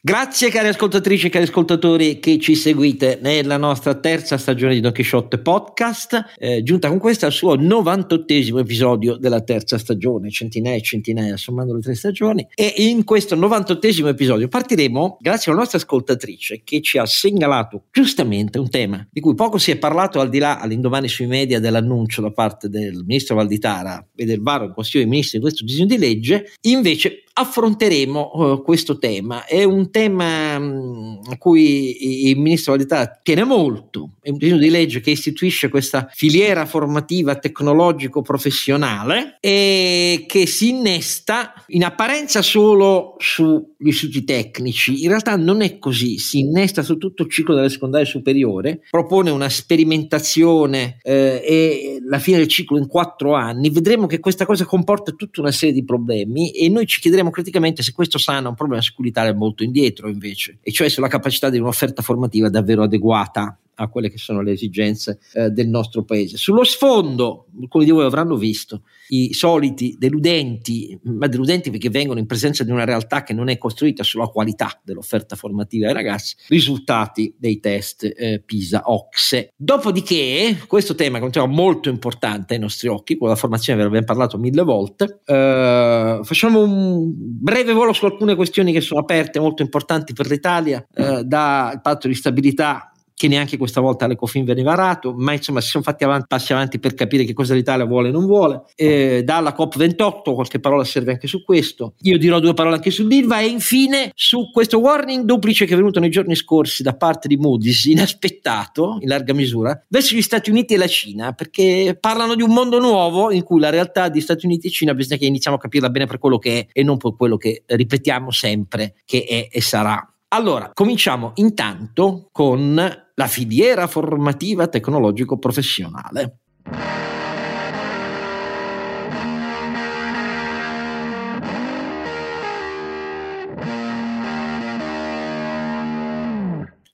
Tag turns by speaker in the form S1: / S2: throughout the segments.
S1: Grazie cari ascoltatrici e cari ascoltatori che ci seguite nella nostra terza stagione di Don Quixote Podcast, eh, giunta con questa al suo 98esimo episodio della terza stagione, centinaia e centinaia sommando le tre stagioni. E in questo 98esimo episodio partiremo grazie alla nostra ascoltatrice che ci ha segnalato giustamente un tema di cui poco si è parlato al di là all'indomani sui media dell'annuncio da parte del ministro Valditara e del varo in Consiglio dei Ministri di questo disegno di legge, invece affronteremo uh, questo tema. È un tema mh, a cui il ministro Valdità tiene molto, è un disegno di legge che istituisce questa filiera formativa tecnologico-professionale e che si innesta in apparenza solo sugli istituti tecnici, in realtà non è così, si innesta su tutto il ciclo della secondaria superiore, propone una sperimentazione eh, e la fine del ciclo in quattro anni, vedremo che questa cosa comporta tutta una serie di problemi e noi ci chiederemo criticamente se questo sana un problema è molto indietro invece, e cioè sulla capacità di un'offerta formativa davvero adeguata a quelle che sono le esigenze eh, del nostro paese. Sullo sfondo, alcuni di voi avranno visto i soliti deludenti, ma deludenti perché vengono in presenza di una realtà che non è costruita sulla qualità dell'offerta formativa ai ragazzi, risultati dei test eh, PISA OXE. Dopodiché, questo tema è un tema molto importante ai nostri occhi, con la formazione ve ne abbiamo parlato mille volte, eh, facciamo un breve volo su alcune questioni che sono aperte, molto importanti per l'Italia, eh, dal patto di stabilità che neanche questa volta l'Ecofin viene varato, ma insomma si sono fatti avanti, passi avanti per capire che cosa l'Italia vuole e non vuole. Eh, dalla COP28 qualche parola serve anche su questo. Io dirò due parole anche sull'ILVA e infine su questo warning duplice che è venuto nei giorni scorsi da parte di Moody's, inaspettato in larga misura, verso gli Stati Uniti e la Cina, perché parlano di un mondo nuovo in cui la realtà di Stati Uniti e Cina bisogna che iniziamo a capirla bene per quello che è e non per quello che ripetiamo sempre che è e sarà. Allora, cominciamo intanto con la filiera formativa tecnologico-professionale.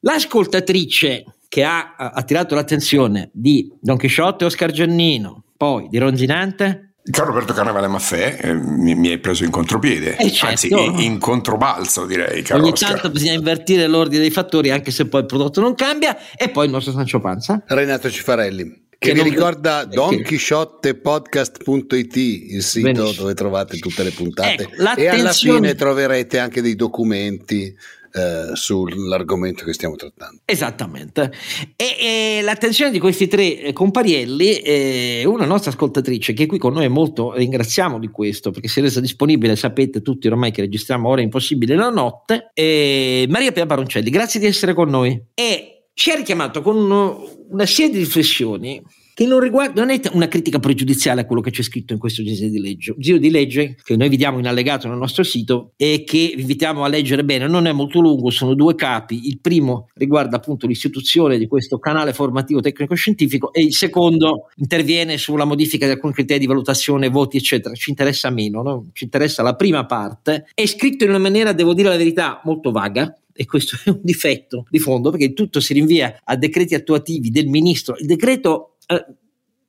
S1: L'ascoltatrice che ha attirato l'attenzione di Don Chisciotte e Oscar Giannino, poi di Ronzinante,
S2: Caro Roberto Carnevale Maffè, eh, mi, mi, hai preso in contropiede,
S1: eh certo.
S2: anzi in, in, controbalzo direi. Caro
S1: Ogni
S2: Oscar.
S1: tanto bisogna invertire l'ordine dei fattori anche se poi il prodotto non cambia e poi il nostro Sancio Panza.
S3: Renato Cifarelli. Che, che vi ricorda donchisciottepodcast.it, il sito Benissimo. dove trovate tutte le puntate
S1: ecco,
S3: e alla fine troverete anche dei documenti eh, sull'argomento che stiamo trattando.
S1: Esattamente. E, e l'attenzione di questi tre eh, comparielli, eh, una nostra ascoltatrice che è qui con noi è molto, ringraziamo di questo perché si è resa disponibile, sapete tutti ormai che registriamo ore impossibili la notte, Maria Pia Baroncelli, grazie di essere con noi. E ci ha richiamato con una serie di riflessioni che non, riguarda, non è una critica pregiudiziale a quello che c'è scritto in questo disegno di legge. Disegno di legge che noi vediamo in allegato nel nostro sito e che vi invitiamo a leggere bene, non è molto lungo, sono due capi. Il primo riguarda appunto l'istituzione di questo canale formativo tecnico-scientifico e il secondo interviene sulla modifica di alcuni criteri di valutazione, voti, eccetera. Ci interessa meno, no? ci interessa la prima parte. È scritto in una maniera, devo dire la verità, molto vaga e questo è un difetto di fondo perché tutto si rinvia a decreti attuativi del ministro. Il decreto il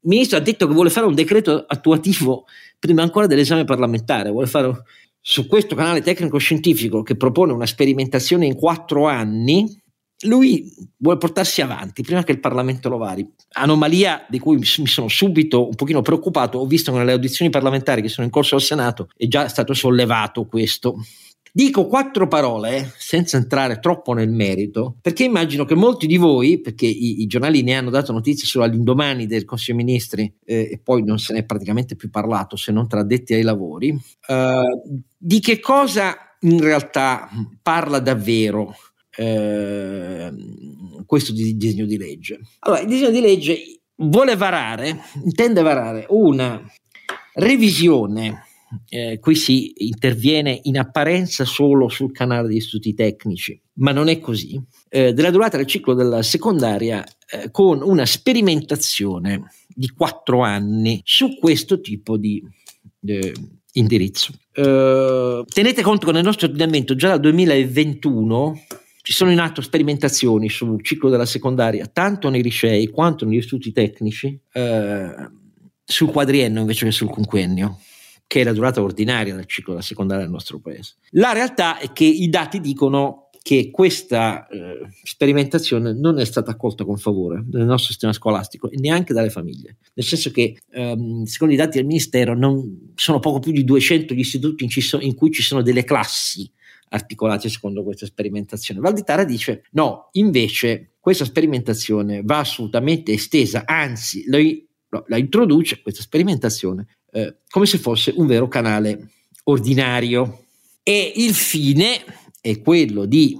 S1: ministro ha detto che vuole fare un decreto attuativo prima ancora dell'esame parlamentare, vuole fare su questo canale tecnico-scientifico che propone una sperimentazione in quattro anni, lui vuole portarsi avanti prima che il Parlamento lo vari. Anomalia di cui mi sono subito un pochino preoccupato, ho visto che nelle audizioni parlamentari che sono in corso al Senato è già stato sollevato questo. Dico quattro parole senza entrare troppo nel merito, perché immagino che molti di voi, perché i, i giornali ne hanno dato notizie solo all'indomani del Consiglio dei Ministri eh, e poi non se ne è praticamente più parlato se non tra addetti ai lavori, eh, di che cosa in realtà parla davvero eh, questo disegno di legge. Allora, il disegno di legge vuole varare, intende varare una revisione eh, qui si interviene in apparenza solo sul canale degli istituti tecnici, ma non è così, eh, della durata del ciclo della secondaria eh, con una sperimentazione di quattro anni su questo tipo di eh, indirizzo. Eh, tenete conto che nel nostro ordinamento già dal 2021 ci sono in atto sperimentazioni sul ciclo della secondaria, tanto nei licei quanto negli istituti tecnici, eh, sul quadriennio invece che sul quinquennio che è la durata ordinaria del ciclo della secondaria del nostro paese. La realtà è che i dati dicono che questa eh, sperimentazione non è stata accolta con favore nel nostro sistema scolastico e neanche dalle famiglie, nel senso che ehm, secondo i dati del Ministero non, sono poco più di 200 gli istituti in, so, in cui ci sono delle classi articolate secondo questa sperimentazione. Valditara dice no, invece questa sperimentazione va assolutamente estesa, anzi la, la introduce questa sperimentazione eh, come se fosse un vero canale ordinario. E il fine è quello di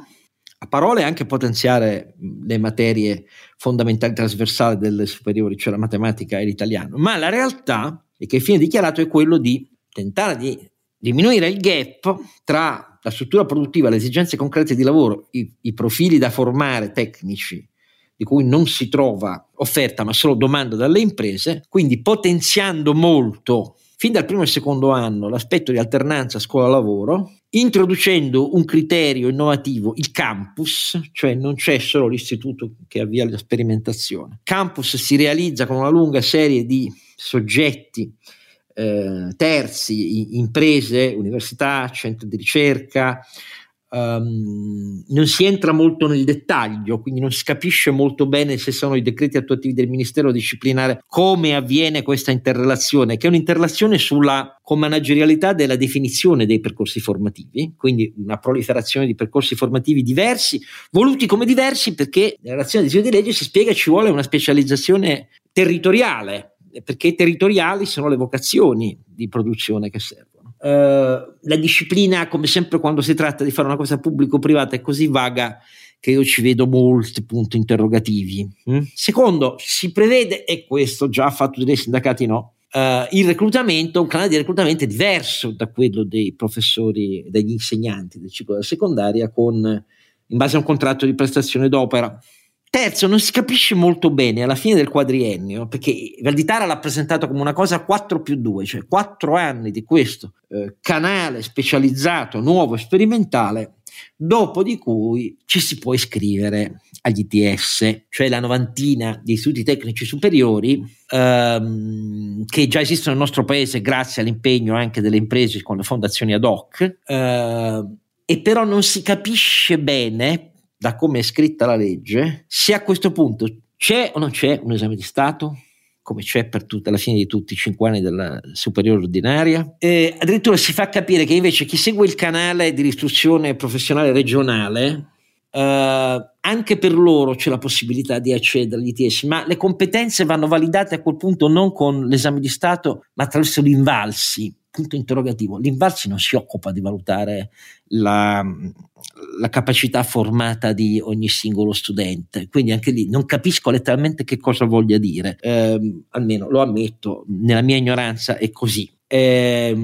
S1: a parole anche potenziare le materie fondamentali trasversali delle superiori, cioè la matematica e l'italiano, ma la realtà è che il fine dichiarato è quello di tentare di diminuire il gap tra la struttura produttiva, le esigenze concrete di lavoro, i, i profili da formare tecnici di cui non si trova offerta ma solo domanda dalle imprese, quindi potenziando molto fin dal primo e secondo anno l'aspetto di alternanza scuola-lavoro, introducendo un criterio innovativo, il campus, cioè non c'è solo l'istituto che avvia la sperimentazione. Campus si realizza con una lunga serie di soggetti eh, terzi, imprese, università, centri di ricerca, Um, non si entra molto nel dettaglio, quindi non si capisce molto bene se sono i decreti attuativi del Ministero disciplinare come avviene questa interrelazione, che è un'interrelazione sulla managerialità della definizione dei percorsi formativi, quindi una proliferazione di percorsi formativi diversi, voluti come diversi perché nella relazione di disegno di legge si spiega ci vuole una specializzazione territoriale, perché territoriali sono le vocazioni di produzione che servono. Uh, la disciplina, come sempre quando si tratta di fare una cosa pubblico-privata, è così vaga che io ci vedo molti punti interrogativi. Mm? Secondo, si prevede, e questo già fatto dei sindacati no, Uh, il reclutamento, un canale di reclutamento diverso da quello dei professori, degli insegnanti del ciclo della secondaria, con, in base a un contratto di prestazione d'opera. Terzo, non si capisce molto bene alla fine del quadriennio, perché Valditara l'ha presentato come una cosa 4 più 2, cioè 4 anni di questo eh, canale specializzato, nuovo, sperimentale, dopo di cui ci si può iscrivere agli ITS, cioè la novantina di istituti tecnici superiori ehm, che già esistono nel nostro paese grazie all'impegno anche delle imprese con le fondazioni ad hoc, eh, e però non si capisce bene da come è scritta la legge, se a questo punto c'è o non c'è un esame di Stato, come c'è per tutta la fine di tutti i cinque anni della superiore ordinaria. E addirittura si fa capire che invece chi segue il canale di istruzione professionale regionale, eh, anche per loro c'è la possibilità di accedere agli ITS, ma le competenze vanno validate a quel punto non con l'esame di Stato, ma attraverso gli invalsi punto interrogativo. L'Invalsi non si occupa di valutare la, la, capacità formata di ogni singolo studente, quindi anche lì non capisco letteralmente che cosa voglia dire, eh, almeno lo ammetto, nella mia ignoranza è così. Eh,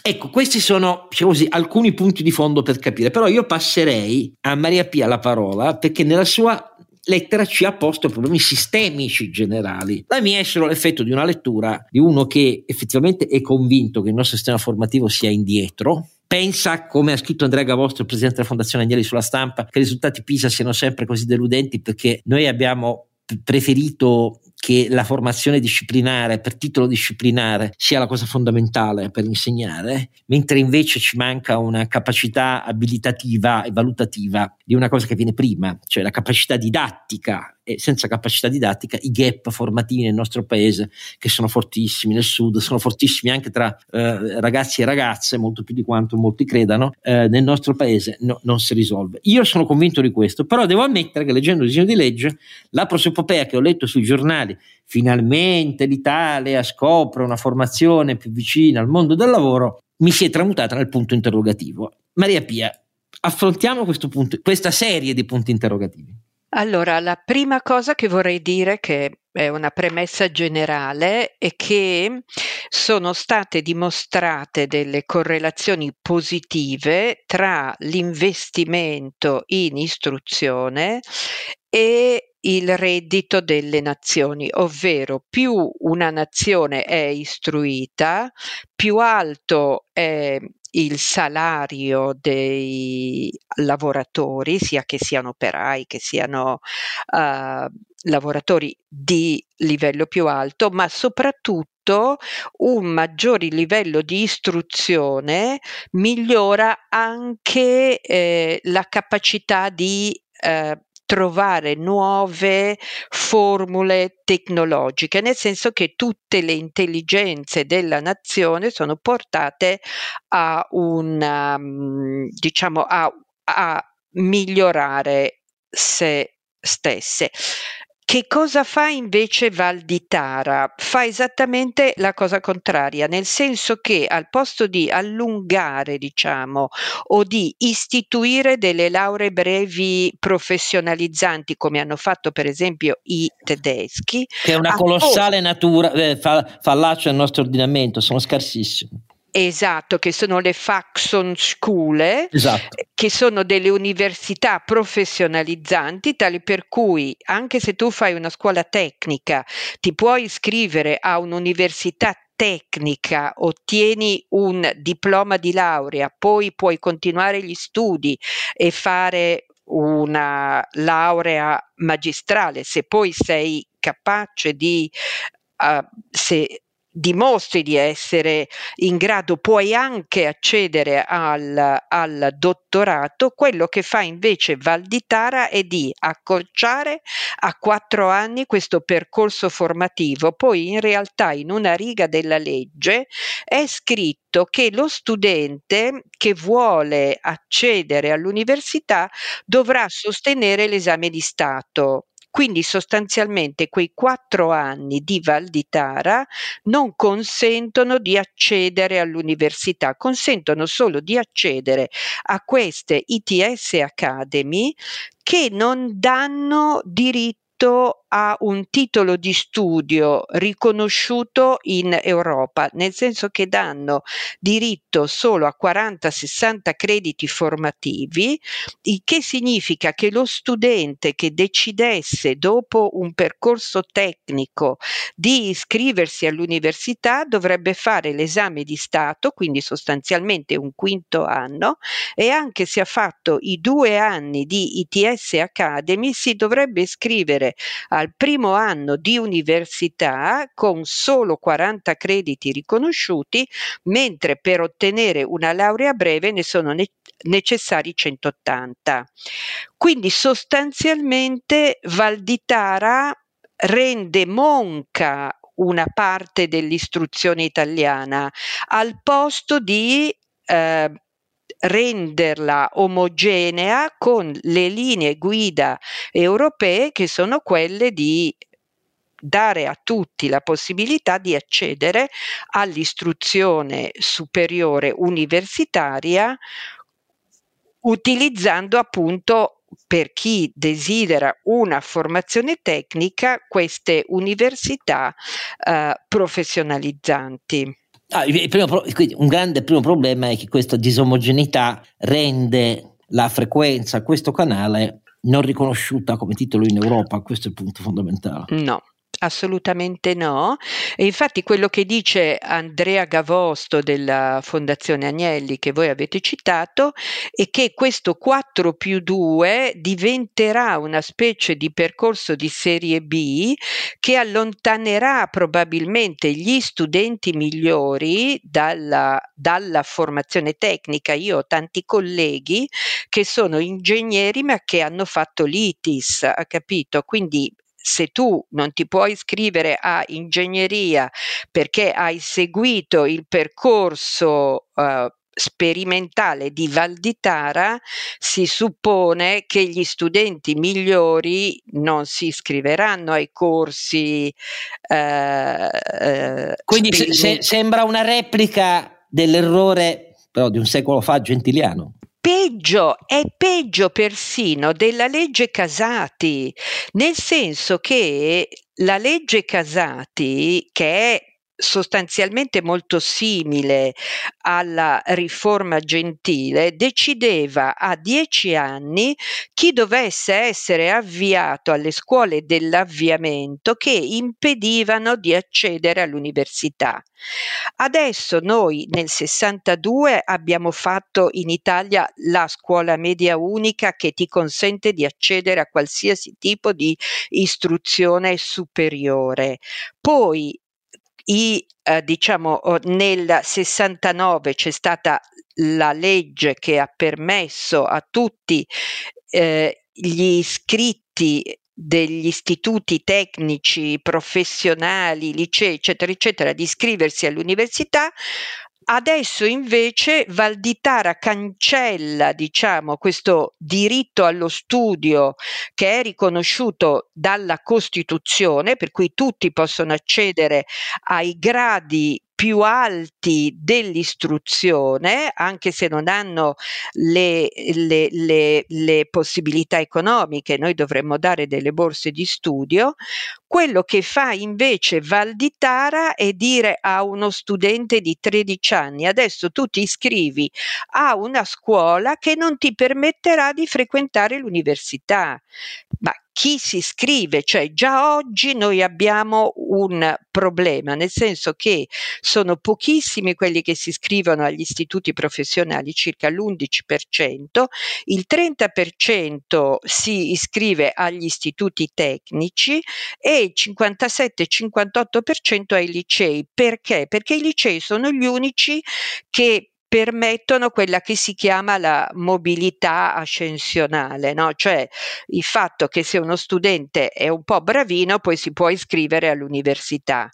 S1: Ecco, questi sono diciamo così, alcuni punti di fondo per capire, però io passerei a Maria Pia la parola perché nella sua lettera ci ha posto problemi sistemici generali. La mia è solo l'effetto di una lettura di uno che effettivamente è convinto che il nostro sistema formativo sia indietro, pensa, come ha scritto Andrea Gavostro, presidente della Fondazione Agnelli sulla stampa, che i risultati PISA siano sempre così deludenti perché noi abbiamo preferito che la formazione disciplinare per titolo disciplinare sia la cosa fondamentale per insegnare, mentre invece ci manca una capacità abilitativa e valutativa di una cosa che viene prima, cioè la capacità didattica e senza capacità didattica i gap formativi nel nostro paese che sono fortissimi nel sud, sono fortissimi anche tra eh, ragazzi e ragazze, molto più di quanto molti credano, eh, nel nostro paese no, non si risolve. Io sono convinto di questo, però devo ammettere che leggendo il disegno di legge la prosopopea che ho letto sui giornali, finalmente l'Italia scopre una formazione più vicina al mondo del lavoro, mi si è tramutata nel punto interrogativo. Maria Pia, affrontiamo questo punto, questa serie di punti interrogativi.
S4: Allora, la prima cosa che vorrei dire, che è una premessa generale, è che sono state dimostrate delle correlazioni positive tra l'investimento in istruzione e il reddito delle nazioni, ovvero più una nazione è istruita, più alto è il salario dei lavoratori, sia che siano operai, che siano uh, lavoratori di livello più alto, ma soprattutto un maggiore livello di istruzione migliora anche eh, la capacità di eh, trovare nuove formule tecnologiche, nel senso che tutte le intelligenze della nazione sono portate a un um, diciamo a, a migliorare se stesse. Che cosa fa invece Val di Tara? Fa esattamente la cosa contraria, nel senso che al posto di allungare, diciamo, o di istituire delle lauree brevi professionalizzanti, come hanno fatto per esempio i tedeschi,
S1: che è una colossale natura, eh, fallacia nel nostro ordinamento, sono scarsissimi.
S4: Esatto, che sono le Fachhochschule, esatto. che sono delle università professionalizzanti, tali per cui anche se tu fai una scuola tecnica, ti puoi iscrivere a un'università tecnica, ottieni un diploma di laurea, poi puoi continuare gli studi e fare una laurea magistrale, se poi sei capace di uh, se dimostri di essere in grado, puoi anche accedere al, al dottorato, quello che fa invece Valditara è di accorciare a quattro anni questo percorso formativo. Poi in realtà in una riga della legge è scritto che lo studente che vuole accedere all'università dovrà sostenere l'esame di Stato quindi sostanzialmente quei quattro anni di Val di Tara non consentono di accedere all'università, consentono solo di accedere a queste ITS Academy che non danno diritto diritto a un titolo di studio riconosciuto in Europa, nel senso che danno diritto solo a 40-60 crediti formativi, il che significa che lo studente che decidesse dopo un percorso tecnico di iscriversi all'università dovrebbe fare l'esame di Stato, quindi sostanzialmente un quinto anno, e anche se ha fatto i due anni di ITS Academy si dovrebbe iscrivere al primo anno di università con solo 40 crediti riconosciuti, mentre per ottenere una laurea breve ne sono ne- necessari 180. Quindi sostanzialmente Valditara rende monca una parte dell'istruzione italiana al posto di eh, renderla omogenea con le linee guida europee che sono quelle di dare a tutti la possibilità di accedere all'istruzione superiore universitaria utilizzando appunto per chi desidera una formazione tecnica queste università eh, professionalizzanti.
S1: Ah, primo, un grande primo problema è che questa disomogeneità rende la frequenza a questo canale non riconosciuta come titolo in Europa, questo è il punto fondamentale.
S4: No, Assolutamente no. E infatti quello che dice Andrea Gavosto della Fondazione Agnelli, che voi avete citato, è che questo 4 più 2 diventerà una specie di percorso di serie B che allontanerà probabilmente gli studenti migliori dalla, dalla formazione tecnica. Io ho tanti colleghi che sono ingegneri ma che hanno fatto l'ITIS, ha capito? Quindi se tu non ti puoi iscrivere a ingegneria perché hai seguito il percorso uh, sperimentale di Valditara, si suppone che gli studenti migliori non si iscriveranno ai corsi.
S1: Eh, eh, Quindi sper- se- sembra una replica dell'errore però di un secolo fa gentiliano
S4: peggio, è peggio persino della legge Casati, nel senso che la legge Casati, che è sostanzialmente molto simile alla riforma gentile, decideva a dieci anni chi dovesse essere avviato alle scuole dell'avviamento che impedivano di accedere all'università. Adesso noi nel 62 abbiamo fatto in Italia la scuola media unica che ti consente di accedere a qualsiasi tipo di istruzione superiore. Poi i, eh, diciamo, nel 69 c'è stata la legge che ha permesso a tutti eh, gli iscritti degli istituti tecnici, professionali, licei, eccetera, eccetera, di iscriversi all'università, Adesso invece Valditara cancella, diciamo, questo diritto allo studio che è riconosciuto dalla Costituzione, per cui tutti possono accedere ai gradi più alti dell'istruzione, anche se non hanno le, le, le, le, possibilità economiche, noi dovremmo dare delle borse di studio. Quello che fa invece Valditara è dire a uno studente di 13 anni, adesso tu ti iscrivi a una scuola che non ti permetterà di frequentare l'università. Chi si iscrive, cioè già oggi noi abbiamo un problema, nel senso che sono pochissimi quelli che si iscrivono agli istituti professionali, circa l'11%, il 30% si iscrive agli istituti tecnici e il 57-58% ai licei. Perché? Perché i licei sono gli unici che permettono quella che si chiama la mobilità ascensionale, no? cioè il fatto che se uno studente è un po' bravino poi si può iscrivere all'università.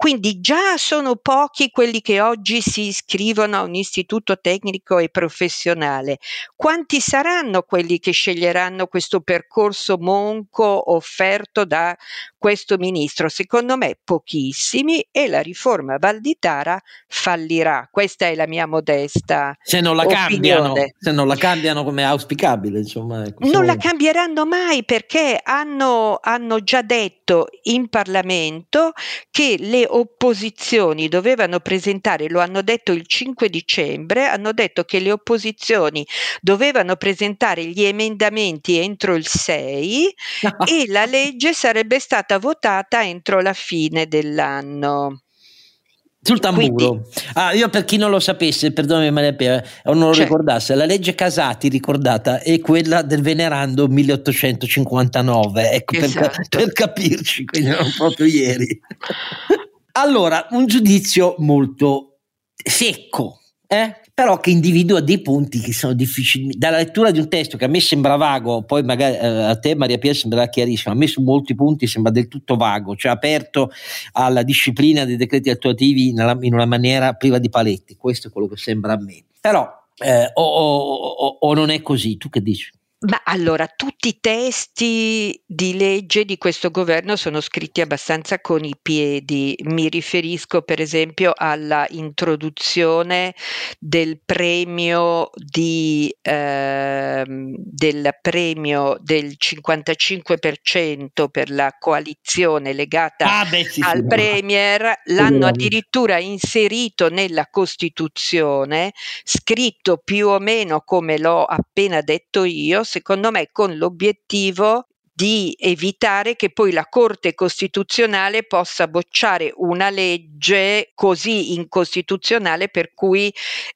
S4: Quindi già sono pochi quelli che oggi si iscrivono a un istituto tecnico e professionale. Quanti saranno quelli che sceglieranno questo percorso monco offerto da questo ministro? Secondo me pochissimi e la riforma Valditara fallirà. Questa è la mia modesta
S1: se non la
S4: opinione.
S1: cambiano, se non la cambiano come auspicabile, insomma.
S4: Non la cambieranno mai perché hanno, hanno già detto in Parlamento che le opposizioni dovevano presentare, lo hanno detto il 5 dicembre, hanno detto che le opposizioni dovevano presentare gli emendamenti entro il 6 no. e la legge sarebbe stata votata entro la fine dell'anno.
S1: Sul tamburo. Quindi, ah, io per chi non lo sapesse, perdonami Maria Pia, o non lo cioè, ricordasse, la legge Casati ricordata è quella del venerando 1859, ecco esatto. per, per, capirci, quindi non proprio ieri. Allora, un giudizio molto secco, eh? Però che individua dei punti che sono difficili. Dalla lettura di un testo che a me sembra vago, poi magari eh, a te Maria Pia sembrerà chiarissimo, a me su molti punti sembra del tutto vago, cioè aperto alla disciplina dei decreti attuativi in una maniera priva di paletti, questo è quello che sembra a me. Però eh, o, o, o, o non è così, tu che dici?
S4: Ma allora, tutti i testi di legge di questo governo sono scritti abbastanza con i piedi. Mi riferisco per esempio alla introduzione del premio, di, ehm, del, premio del 55% per la coalizione legata
S1: ah, beh, sì,
S4: al
S1: sì,
S4: Premier. L'hanno addirittura inserito nella Costituzione, scritto più o meno come l'ho appena detto io secondo me con l'obiettivo di evitare che poi la Corte Costituzionale possa bocciare una legge così incostituzionale per cui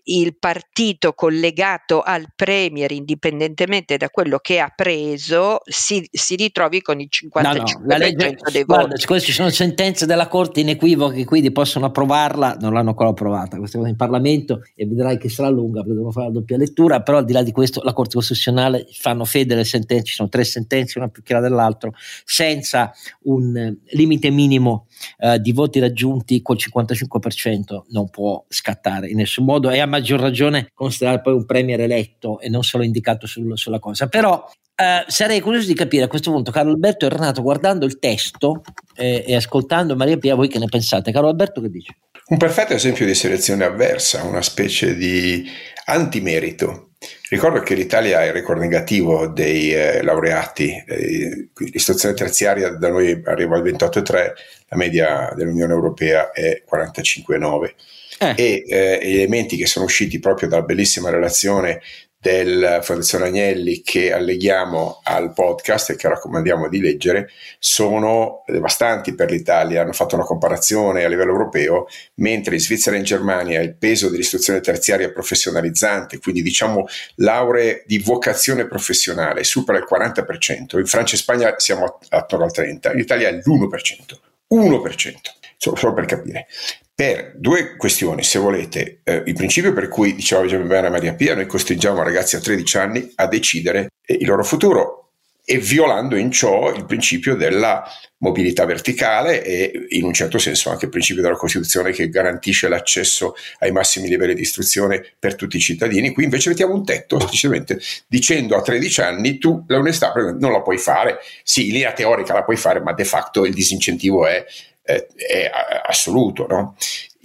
S4: il partito collegato al Premier, indipendentemente da quello che ha preso, si, si ritrovi con il 55% no, no, la legge, dei
S1: guarda, voti. Queste sono sentenze della Corte inequivoche, quindi possono approvarla, non l'hanno ancora approvata, questa cosa in Parlamento e vedrai che sarà lunga perché devono fare la doppia lettura, però al di là di questo la Corte Costituzionale fanno fede le sentenze, ci sono tre sentenze, una più chiara dell'altro, senza un limite minimo eh, di voti raggiunti col 55% non può scattare in nessun modo e a maggior ragione considerare poi un premier eletto e non solo indicato sul, sulla cosa. Però Uh, sarei curioso di capire a questo punto, Carlo Alberto e Renato, guardando il testo eh, e ascoltando Maria Pia, voi che ne pensate? Carlo Alberto, che dice?
S5: Un perfetto esempio di selezione avversa, una specie di antimerito. Ricordo che l'Italia ha il record negativo dei eh, laureati, eh, l'istruzione terziaria da noi arriva al 28,3, la media dell'Unione Europea è 45,9. Eh. E eh, gli elementi che sono usciti proprio dalla bellissima relazione del Fondazione Agnelli che alleghiamo al podcast e che raccomandiamo di leggere sono devastanti per l'Italia. Hanno fatto una comparazione a livello europeo, mentre in Svizzera e in Germania il peso dell'istruzione terziaria professionalizzante, quindi diciamo lauree di vocazione professionale, supera il 40%, in Francia e Spagna siamo attorno al 30%, in Italia è l'1%. 1%, solo, solo per capire per due questioni, se volete. Eh, il principio per cui, diceva bene Maria Pia, noi costringiamo ragazzi a 13 anni a decidere eh, il loro futuro e violando in ciò il principio della mobilità verticale e in un certo senso anche il principio della Costituzione che garantisce l'accesso ai massimi livelli di istruzione per tutti i cittadini. Qui invece mettiamo un tetto, semplicemente dicendo a 13 anni tu l'onestà non la puoi fare, sì, in linea teorica la puoi fare, ma de facto il disincentivo è è, è assoluto. No?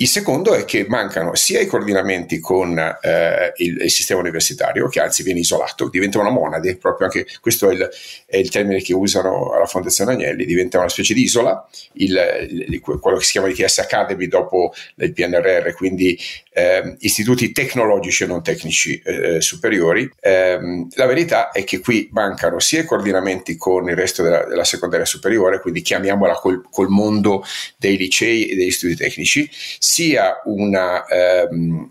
S5: Il secondo è che mancano sia i coordinamenti con eh, il, il, sistema universitario, che anzi viene isolato, diventa una monade, proprio anche questo è il, è il termine che usano alla Fondazione Agnelli, diventa una specie di isola, il, il, quello che si chiama ITS Academy dopo il PNRR, quindi eh, istituti tecnologici e non tecnici eh, superiori. Eh, la verità è che qui mancano sia i coordinamenti con il resto della, della secondaria superiore, quindi chiamiamola col, col mondo dei licei e degli istituti tecnici, sia ehm,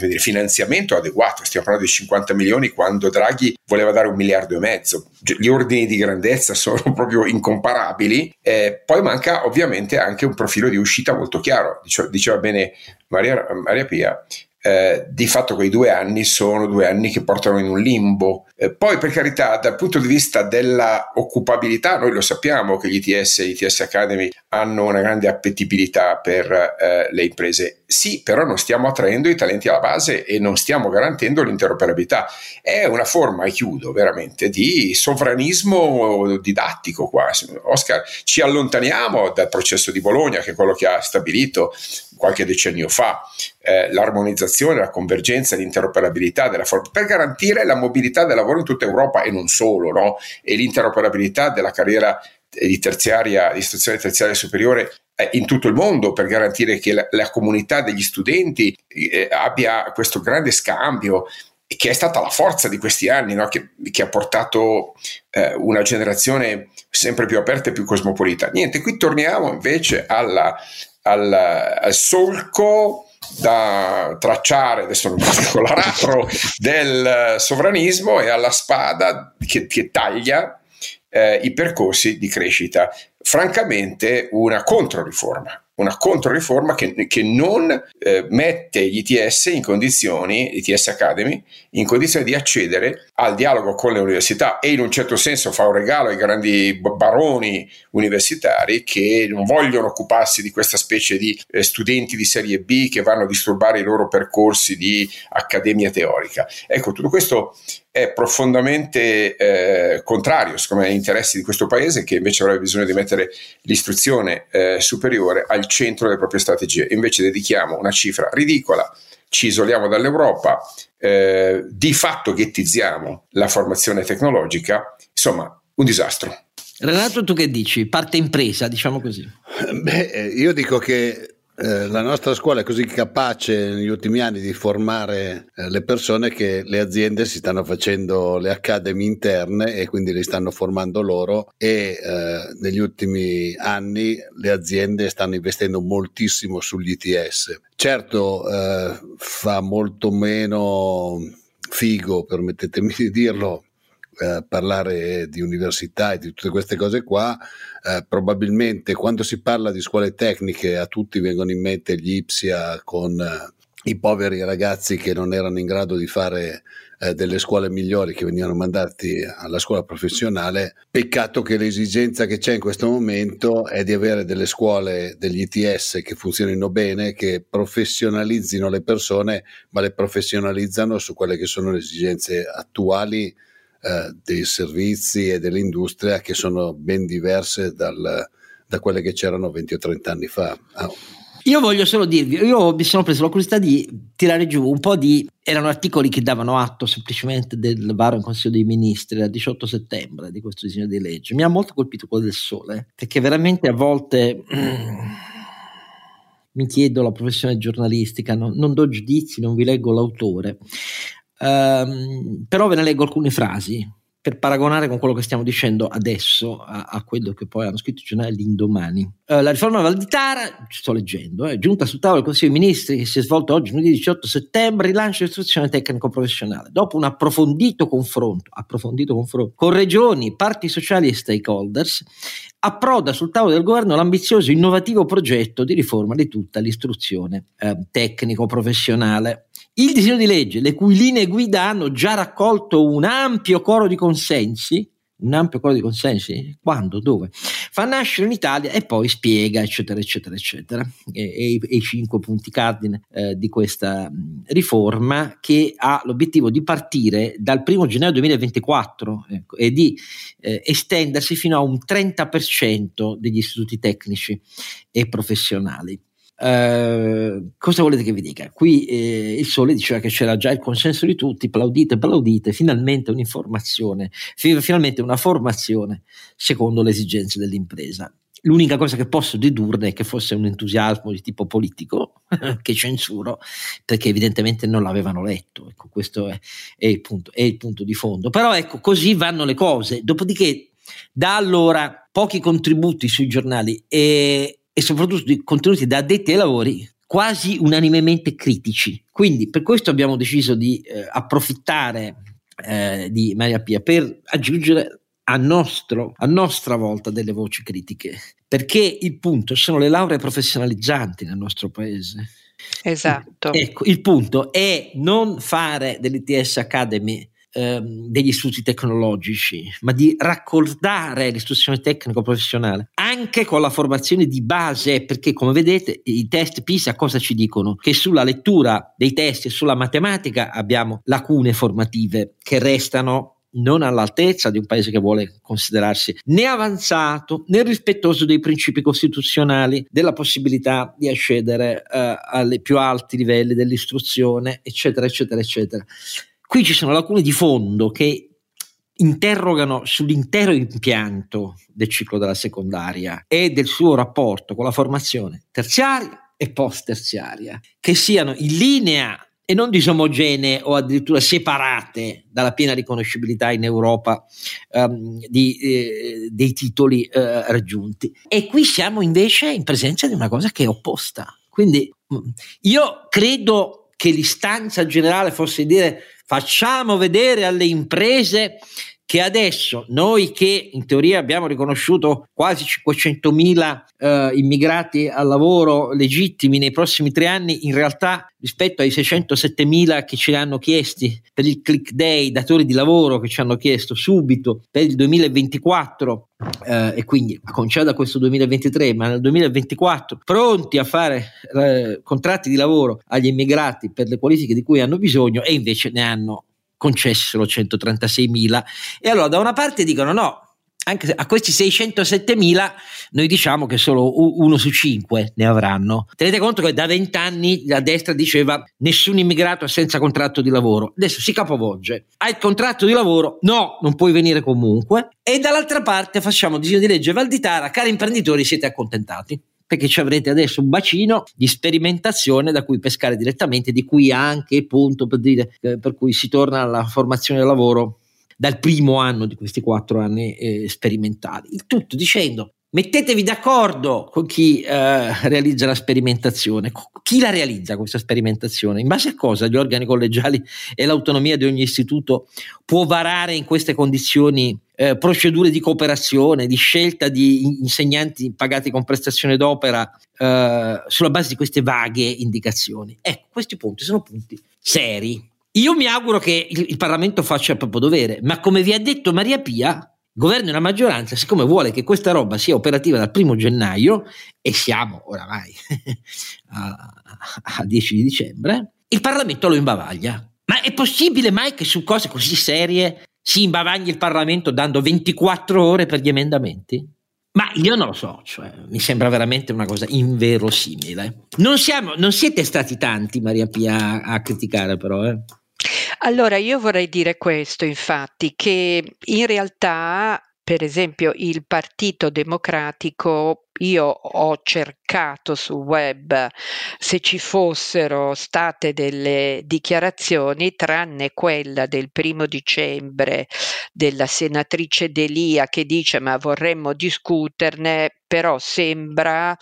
S5: vedere, finanziamento adeguato. Stiamo parlando di 50 milioni quando Draghi voleva dare un miliardo e mezzo. Gli ordini di grandezza sono proprio incomparabili. Eh, poi manca ovviamente anche un profilo di uscita molto chiaro. Dice, diceva bene Maria, Maria Pia, eh, di fatto quei due anni sono due anni che portano in un limbo. Eh, poi, per carità, dal punto di vista della occupabilità, noi lo sappiamo che gli ITS e gli ITS Academy hanno una grande appetibilità per eh, le imprese. Sì, però non stiamo attraendo i talenti alla base e non stiamo garantendo l'interoperabilità. È una forma, e chiudo veramente, di sovranismo didattico qua. Oscar, ci allontaniamo dal processo di Bologna, che è quello che ha stabilito qualche decennio fa eh, l'armonizzazione, la convergenza, l'interoperabilità della forma per garantire la mobilità del lavoro in tutta Europa e non solo, no? e l'interoperabilità della carriera di terziaria, di istruzione terziaria superiore eh, in tutto il mondo per garantire che la, la comunità degli studenti eh, abbia questo grande scambio che è stata la forza di questi anni, no? che, che, ha portato eh, una generazione sempre più aperta e più cosmopolita. Niente, qui torniamo invece alla, al, al solco da tracciare, adesso non particolare, del sovranismo e alla spada che, che taglia eh, i percorsi di crescita. Francamente una controriforma una controriforma che, che non eh, mette gli ITS in condizioni, ITS Academy, in condizioni di accedere al dialogo con le università e in un certo senso fa un regalo ai grandi baroni universitari che non vogliono occuparsi di questa specie di eh, studenti di serie B che vanno a disturbare i loro percorsi di accademia teorica. Ecco, tutto questo è profondamente eh, contrario, secondo me, agli interessi di questo paese che invece avrebbe bisogno di mettere l'istruzione eh, superiore al centro delle proprie strategie. Invece dedichiamo una cifra ridicola, ci isoliamo dall'Europa, eh, di fatto ghettizziamo la formazione tecnologica, insomma, un disastro.
S1: Renato, tu che dici? Parte impresa, diciamo così.
S3: Beh, eh, io dico che eh, la nostra scuola è così capace negli ultimi anni di formare eh, le persone che le aziende si stanno facendo le academy interne e quindi le stanno formando loro e eh, negli ultimi anni le aziende stanno investendo moltissimo sugli ITS. Certo eh, fa molto meno figo, permettetemi di dirlo, eh, parlare di università e di tutte queste cose qua, eh, probabilmente quando si parla di scuole tecniche a tutti vengono in mente gli Ipsia con eh, i poveri ragazzi che non erano in grado di fare eh, delle scuole migliori che venivano mandati alla scuola professionale. Peccato che l'esigenza che c'è in questo momento è di avere delle scuole degli ITS che funzionino bene, che professionalizzino le persone, ma le professionalizzano su quelle che sono le esigenze attuali eh, dei servizi e dell'industria che sono ben diverse dal, da quelle che c'erano 20 o 30 anni fa.
S1: Oh. Io voglio solo dirvi, io mi sono preso la curiosità di tirare giù un po' di... erano articoli che davano atto semplicemente del varo in Consiglio dei Ministri il 18 settembre di questo disegno di legge. Mi ha molto colpito quello del sole, perché veramente a volte... mi chiedo la professione giornalistica, non, non do giudizi, non vi leggo l'autore, um, però ve ne leggo alcune frasi per paragonare con quello che stiamo dicendo adesso a, a quello che poi hanno scritto i giornali l'indomani. Uh, la riforma Valditara, sto leggendo, è eh, giunta sul tavolo del Consiglio dei Ministri che si è svolto oggi, lunedì 18 settembre, rilancio dell'istruzione tecnico-professionale. Dopo un approfondito confronto, approfondito confronto con regioni, parti sociali e stakeholders, approda sul tavolo del governo l'ambizioso e innovativo progetto di riforma di tutta l'istruzione eh, tecnico-professionale. Il disegno di legge, le cui linee guida hanno già raccolto un ampio coro di consensi, un ampio coro di consensi, quando, dove, fa nascere in Italia e poi spiega, eccetera, eccetera, eccetera, e, e, e i cinque punti cardine eh, di questa mh, riforma che ha l'obiettivo di partire dal 1 gennaio 2024 ecco, e di eh, estendersi fino a un 30% degli istituti tecnici e professionali. Uh, cosa volete che vi dica? Qui eh, il Sole diceva che c'era già il consenso di tutti, applaudite, applaudite, finalmente un'informazione, finalmente una formazione secondo le esigenze dell'impresa. L'unica cosa che posso dedurre è che fosse un entusiasmo di tipo politico, che censuro, perché evidentemente non l'avevano letto. Ecco, questo è, è, il punto, è il punto di fondo. Però ecco, così vanno le cose. Dopodiché, da allora, pochi contributi sui giornali e e soprattutto di contenuti da addetti ai lavori quasi unanimemente critici. Quindi per questo abbiamo deciso di eh, approfittare eh, di Maria Pia per aggiungere a, nostro, a nostra volta delle voci critiche, perché il punto sono le lauree professionalizzanti nel nostro paese.
S4: Esatto.
S1: Ecco, il punto è non fare dell'ITS Academy ehm, degli istituti tecnologici, ma di raccordare l'istruzione tecnico-professionale anche con la formazione di base, perché come vedete i test PISA cosa ci dicono? Che sulla lettura dei test e sulla matematica abbiamo lacune formative che restano non all'altezza di un paese che vuole considerarsi né avanzato né rispettoso dei principi costituzionali, della possibilità di accedere eh, ai più alti livelli dell'istruzione, eccetera, eccetera, eccetera. Qui ci sono lacune di fondo che interrogano sull'intero impianto del ciclo della secondaria e del suo rapporto con la formazione terziaria e post terziaria, che siano in linea e non disomogenee o addirittura separate dalla piena riconoscibilità in Europa um, di, eh, dei titoli eh, raggiunti. E qui siamo invece in presenza di una cosa che è opposta. Quindi mm, io credo che l'istanza generale fosse dire Facciamo vedere alle imprese che adesso noi che in teoria abbiamo riconosciuto quasi 500.000 eh, immigrati al lavoro legittimi nei prossimi tre anni, in realtà rispetto ai 607.000 che ce li hanno chiesti per il click day, datori di lavoro che ci hanno chiesto subito per il 2024 eh, e quindi a cominciare da questo 2023, ma nel 2024 pronti a fare eh, contratti di lavoro agli immigrati per le qualifiche di cui hanno bisogno e invece ne hanno concessero 136.000 e allora da una parte dicono no, anche a questi 607.000 noi diciamo che solo uno su cinque ne avranno. Tenete conto che da vent'anni la destra diceva nessun immigrato senza contratto di lavoro. Adesso si capovolge. Hai il contratto di lavoro? No, non puoi venire comunque. E dall'altra parte facciamo disegno di legge Valditara, cari imprenditori siete accontentati perché ci avrete adesso un bacino di sperimentazione da cui pescare direttamente, di cui anche punto per, dire, eh, per cui si torna alla formazione del lavoro dal primo anno di questi quattro anni eh, sperimentali. Il tutto dicendo Mettetevi d'accordo con chi eh, realizza la sperimentazione. Chi la realizza questa sperimentazione? In base a cosa gli organi collegiali e l'autonomia di ogni istituto può varare in queste condizioni eh, procedure di cooperazione, di scelta di insegnanti pagati con prestazione d'opera eh, sulla base di queste vaghe indicazioni? Ecco, questi punti sono punti seri. Io mi auguro che il, il Parlamento faccia il proprio dovere, ma come vi ha detto Maria Pia, governo e la maggioranza, siccome vuole che questa roba sia operativa dal primo gennaio, e siamo oramai a, a 10 di dicembre, il Parlamento lo imbavaglia. Ma è possibile mai che su cose così serie si imbavagli il Parlamento dando 24 ore per gli emendamenti? Ma io non lo so, cioè, mi sembra veramente una cosa inverosimile. Non, siamo, non siete stati tanti, Maria Pia, a criticare però. Eh.
S4: Allora, io vorrei dire questo, infatti, che in realtà per esempio il Partito Democratico, io ho cercato sul web se ci fossero state delle dichiarazioni, tranne quella del primo dicembre della senatrice Delia che dice ma vorremmo discuterne, però sembra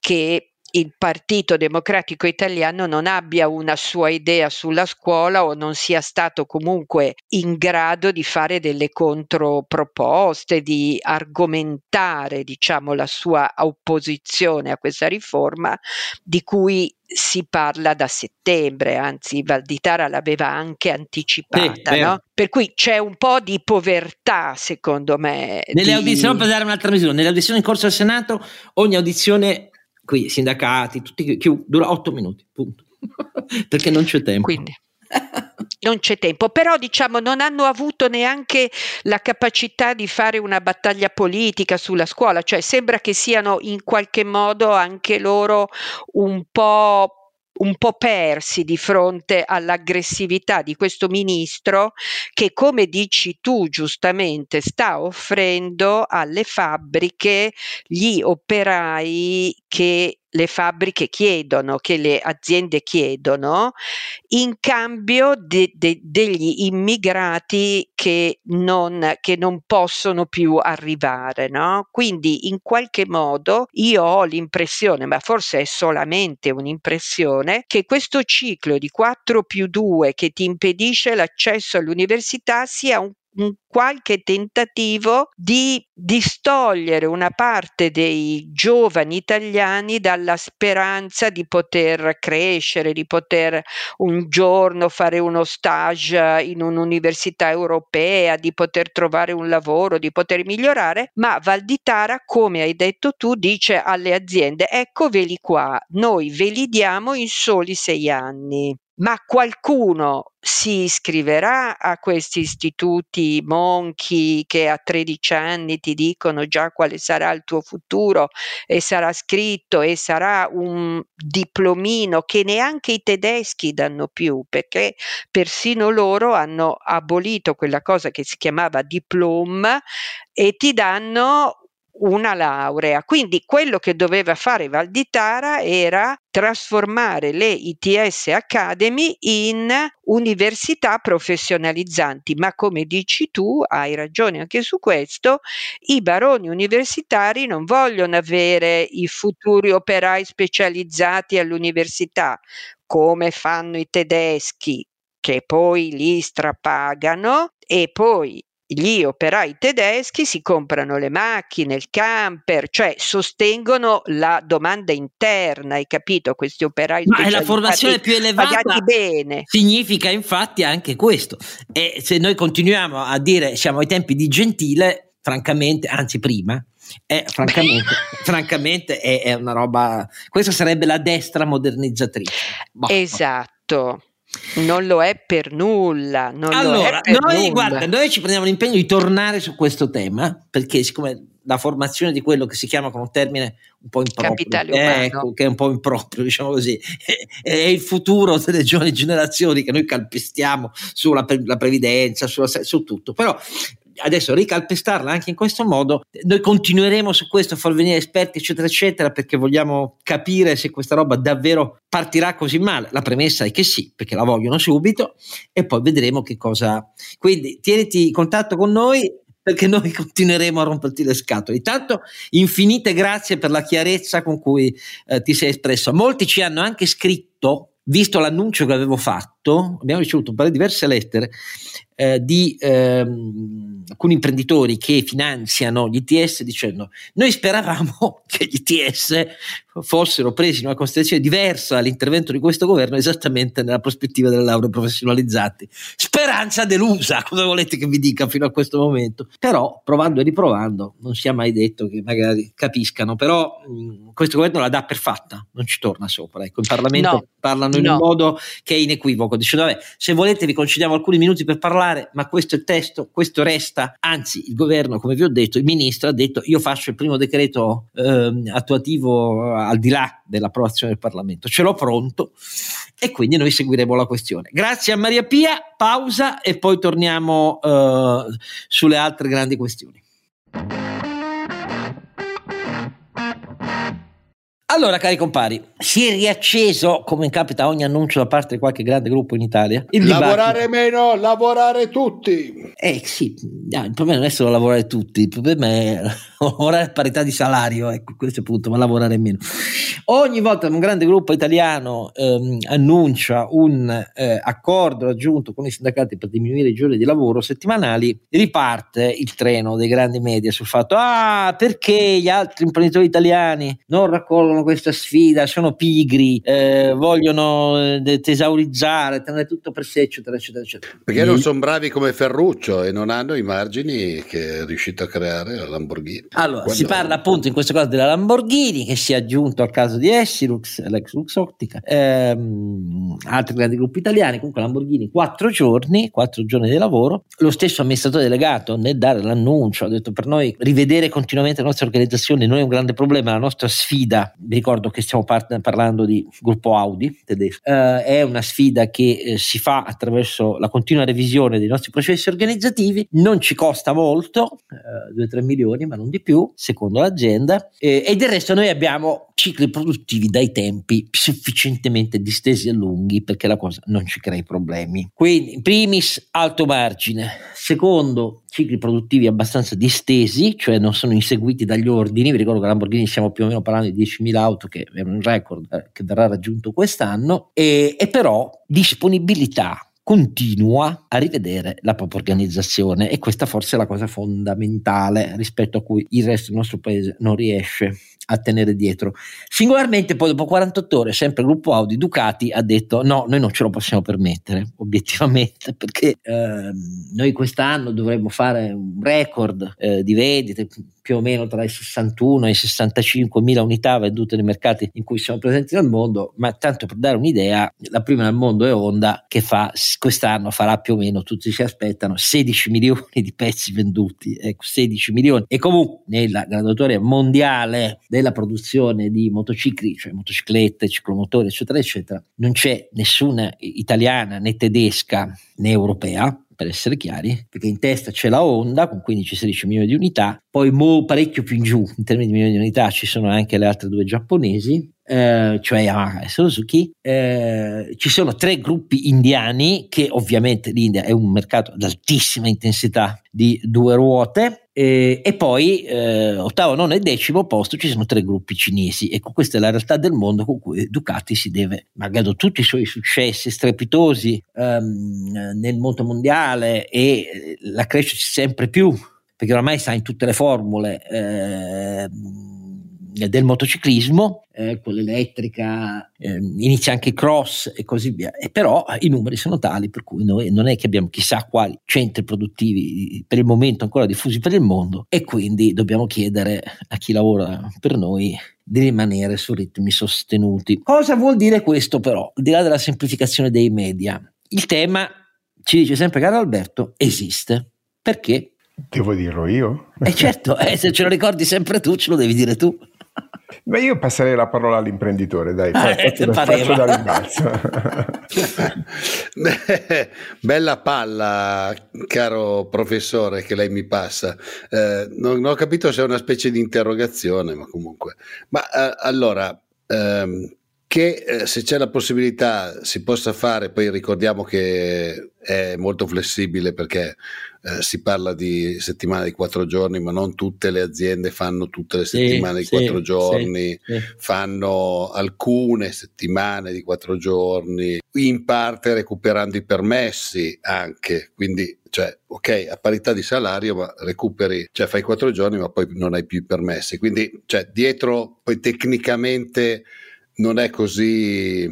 S4: che il Partito Democratico Italiano non abbia una sua idea sulla scuola o non sia stato comunque in grado di fare delle controproposte, di argomentare, diciamo, la sua opposizione a questa riforma di cui si parla da settembre, anzi Valditara l'aveva anche anticipata, sì, no? per cui c'è un po' di povertà secondo me.
S1: Nelle
S4: di...
S1: audizioni, per dare un'altra misura, nelle audizioni in corso al Senato ogni audizione qui sindacati, tutti, chi, dura otto minuti, punto. Perché non c'è tempo.
S4: Quindi. non c'è tempo, però diciamo non hanno avuto neanche la capacità di fare una battaglia politica sulla scuola, cioè sembra che siano in qualche modo anche loro un po' un po' persi di fronte all'aggressività di questo ministro che, come dici tu giustamente, sta offrendo alle fabbriche gli operai che le fabbriche chiedono, che le aziende chiedono, in cambio de, de, degli immigrati che non, che non possono più arrivare. No? Quindi in qualche modo io ho l'impressione, ma forse è solamente un'impressione, che questo ciclo di 4 più 2 che ti impedisce l'accesso all'università sia un un qualche tentativo di distogliere una parte dei giovani italiani dalla speranza di poter crescere, di poter un giorno fare uno stage in un'università europea, di poter trovare un lavoro, di poter migliorare, ma Valditara, come hai detto tu, dice alle aziende, eccoveli qua, noi ve li diamo in soli sei anni ma qualcuno si iscriverà a questi istituti monchi che a 13 anni ti dicono già quale sarà il tuo futuro e sarà scritto e sarà un diplomino che neanche i tedeschi danno più perché persino loro hanno abolito quella cosa che si chiamava diploma e ti danno una laurea. Quindi quello che doveva fare Valditara era trasformare le ITS Academy in università professionalizzanti, ma come dici tu, hai ragione anche su questo, i baroni universitari non vogliono avere i futuri operai specializzati all'università, come fanno i tedeschi, che poi li strapagano e poi gli operai tedeschi si comprano le macchine, il camper, cioè sostengono la domanda interna, hai capito? Questi operai
S1: Ma è la formazione più elevata bene. significa infatti anche questo. E se noi continuiamo a dire siamo ai tempi di Gentile, francamente, anzi prima, è, francamente, francamente è, è, una roba. Questa sarebbe la destra modernizzatrice.
S4: Boh. Esatto. Non lo è per nulla.
S1: allora,
S4: per
S1: noi,
S4: nulla.
S1: Guarda, noi ci prendiamo l'impegno di tornare su questo tema perché, siccome la formazione di quello che si chiama con un termine un po' improprio,
S4: Capitale
S1: ecco, che è un po' improprio, diciamo così, è, è, il futuro delle giovani generazioni che noi calpestiamo sulla la previdenza, sulla, su tutto. Però adesso ricalpestarla anche in questo modo, noi continueremo su questo far venire esperti, eccetera, eccetera, perché vogliamo capire se questa roba davvero partirà così male. La premessa è che sì, perché la vogliono subito, e poi vedremo che cosa. Quindi tieniti in contatto con noi perché noi continueremo a romperti le scatole. Intanto, infinite grazie per la chiarezza con cui eh, ti sei espresso. Molti ci hanno anche scritto visto l'annuncio che avevo fatto, abbiamo ricevuto un paio di diverse lettere eh, di ehm, alcuni imprenditori che finanziano gli ITS dicendo noi speravamo che gli ITS fossero presi in una considerazione diversa dall'intervento di questo governo esattamente nella prospettiva delle lauree professionalizzanti. Speranza delusa, cosa volete che vi dica fino a questo momento? Però provando e riprovando non si è mai detto che magari capiscano, però mh, questo governo la dà per fatta, non ci torna sopra. Ecco, in Parlamento no, parlano in no. un modo che è inequivoco dicendo vabbè se volete vi concediamo alcuni minuti per parlare ma questo è il testo, questo resta, anzi il governo come vi ho detto, il ministro ha detto io faccio il primo decreto eh, attuativo al di là dell'approvazione del Parlamento, ce l'ho pronto e quindi noi seguiremo la questione. Grazie a Maria Pia, pausa e poi torniamo eh, sulle altre grandi questioni. Allora, cari compari, si è riacceso, come capita ogni annuncio da parte di qualche grande gruppo in Italia.
S3: Il lavorare dibattito. meno, lavorare tutti.
S1: Eh sì, il problema non è solo lavorare tutti, il problema è lavorare a parità di salario, ecco, questo è il punto, ma lavorare meno. Ogni volta un grande gruppo italiano ehm, annuncia un eh, accordo raggiunto con i sindacati per diminuire i giorni di lavoro settimanali, riparte il treno dei grandi media sul fatto, ah, perché gli altri imprenditori italiani non raccolgono questa sfida, sono pigri, eh, vogliono eh, tesaurizzare, tenere tutto per sé, eccetera, eccetera, eccetera.
S3: Perché non sono bravi come Ferruccio e non hanno i margini che è riuscito a creare la Lamborghini.
S1: Allora, Quando... si parla appunto in questo caso della Lamborghini che si è aggiunto al caso di Essilux, l'ex Luxottica, ehm, altri grandi gruppi italiani, comunque Lamborghini quattro giorni, quattro giorni di lavoro, lo stesso amministratore delegato nel dare l'annuncio ha detto per noi rivedere continuamente la nostra organizzazione non è un grande problema, la nostra sfida vi ricordo che stiamo par- parlando di gruppo Audi tedesco, uh, è una sfida che eh, si fa attraverso la continua revisione dei nostri processi organizzativi, non ci costa molto, 2-3 uh, milioni ma non di più, secondo l'azienda, eh, e del resto noi abbiamo cicli produttivi dai tempi sufficientemente distesi e lunghi perché la cosa non ci crei problemi. Quindi, in primis, alto margine, secondo, cicli produttivi abbastanza distesi, cioè non sono inseguiti dagli ordini. Vi ricordo che Lamborghini stiamo più o meno parlando di 10.000 auto, che è un record eh, che verrà raggiunto quest'anno, e, e però disponibilità continua a rivedere la propria organizzazione e questa forse è la cosa fondamentale rispetto a cui il resto del nostro paese non riesce a tenere dietro. Singolarmente poi dopo 48 ore sempre il gruppo Audi Ducati ha detto no, noi non ce lo possiamo permettere obiettivamente perché eh, noi quest'anno dovremmo fare un record eh, di vendite più o meno tra i 61 e i 65 mila unità vendute nei mercati in cui siamo presenti nel mondo, ma tanto per dare un'idea, la prima nel mondo è Honda che fa, quest'anno farà più o meno, tutti si aspettano, 16 milioni di pezzi venduti, ecco 16 milioni e comunque nella graduatoria mondiale della produzione di motocicli, cioè motociclette, ciclomotori eccetera eccetera, non c'è nessuna italiana né tedesca né europea per essere chiari, perché in testa c'è la Honda con 15-16 milioni di unità, poi mo parecchio più in giù in termini di milioni di unità ci sono anche le altre due giapponesi, eh, cioè Yamaha e Suzuki, eh, ci sono tre gruppi indiani che ovviamente l'India è un mercato ad altissima intensità di due ruote eh, e poi eh, ottavo, nono e decimo posto ci sono tre gruppi cinesi. Ecco, questa è la realtà del mondo con cui Ducati si deve, malgrado tutti i suoi successi strepitosi ehm, nel mondo mondiale e eh, la crescita sempre più, perché ormai sta in tutte le formule. Eh, del motociclismo, eh, con l'elettrica, eh, inizia anche il cross e così via, e però i numeri sono tali per cui noi non è che abbiamo chissà quali centri produttivi per il momento ancora diffusi per il mondo e quindi dobbiamo chiedere a chi lavora per noi di rimanere su ritmi sostenuti. Cosa vuol dire questo però? Al di là della semplificazione dei media, il tema, ci dice sempre caro Alberto, esiste. Perché?
S2: Devo dirlo io?
S1: Eh certo, eh, se ce lo ricordi sempre tu, ce lo devi dire tu.
S2: Beh, io passerei la parola all'imprenditore, dai, ah, faccio, faccio da rimbalzo.
S3: Beh, bella palla, caro professore, che lei mi passa. Eh, non, non, ho capito se è una specie di interrogazione, ma comunque. Ma eh, allora, ehm, che eh, se c'è la possibilità si possa fare, poi ricordiamo che è molto flessibile perché eh, si parla di settimane di quattro giorni, ma non tutte le aziende fanno tutte le settimane sì, di quattro sì, giorni, sì, fanno alcune settimane di quattro giorni, in parte recuperando i permessi anche, quindi cioè ok a parità di salario ma recuperi cioè fai quattro giorni ma poi non hai più i permessi. Quindi cioè dietro poi tecnicamente non è così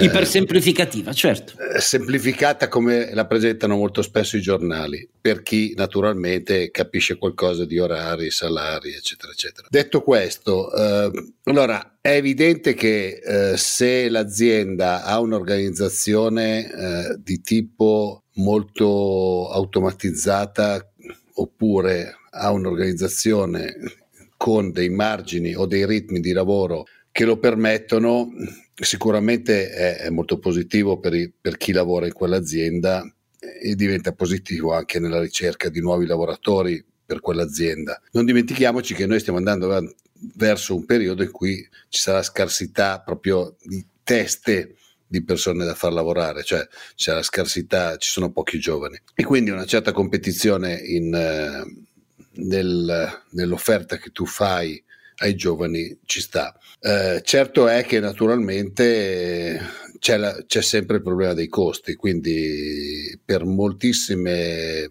S1: ipersemplificativa, certo.
S3: Eh, semplificata come la presentano molto spesso i giornali, per chi naturalmente capisce qualcosa di orari, salari, eccetera, eccetera. Detto questo, eh, allora è evidente che eh, se l'azienda ha un'organizzazione eh, di tipo molto automatizzata oppure ha un'organizzazione con dei margini o dei ritmi di lavoro che lo permettono, sicuramente è, è molto positivo per, i, per chi lavora in quell'azienda e diventa positivo anche nella ricerca di nuovi lavoratori per quell'azienda. Non dimentichiamoci che noi stiamo andando verso un periodo in cui ci sarà scarsità proprio di teste di persone da far lavorare, cioè c'è la scarsità, ci sono pochi giovani e quindi una certa competizione in, eh, nel, nell'offerta che tu fai ai giovani ci sta. Eh, certo è che naturalmente c'è, la, c'è, sempre il problema dei costi, quindi per moltissime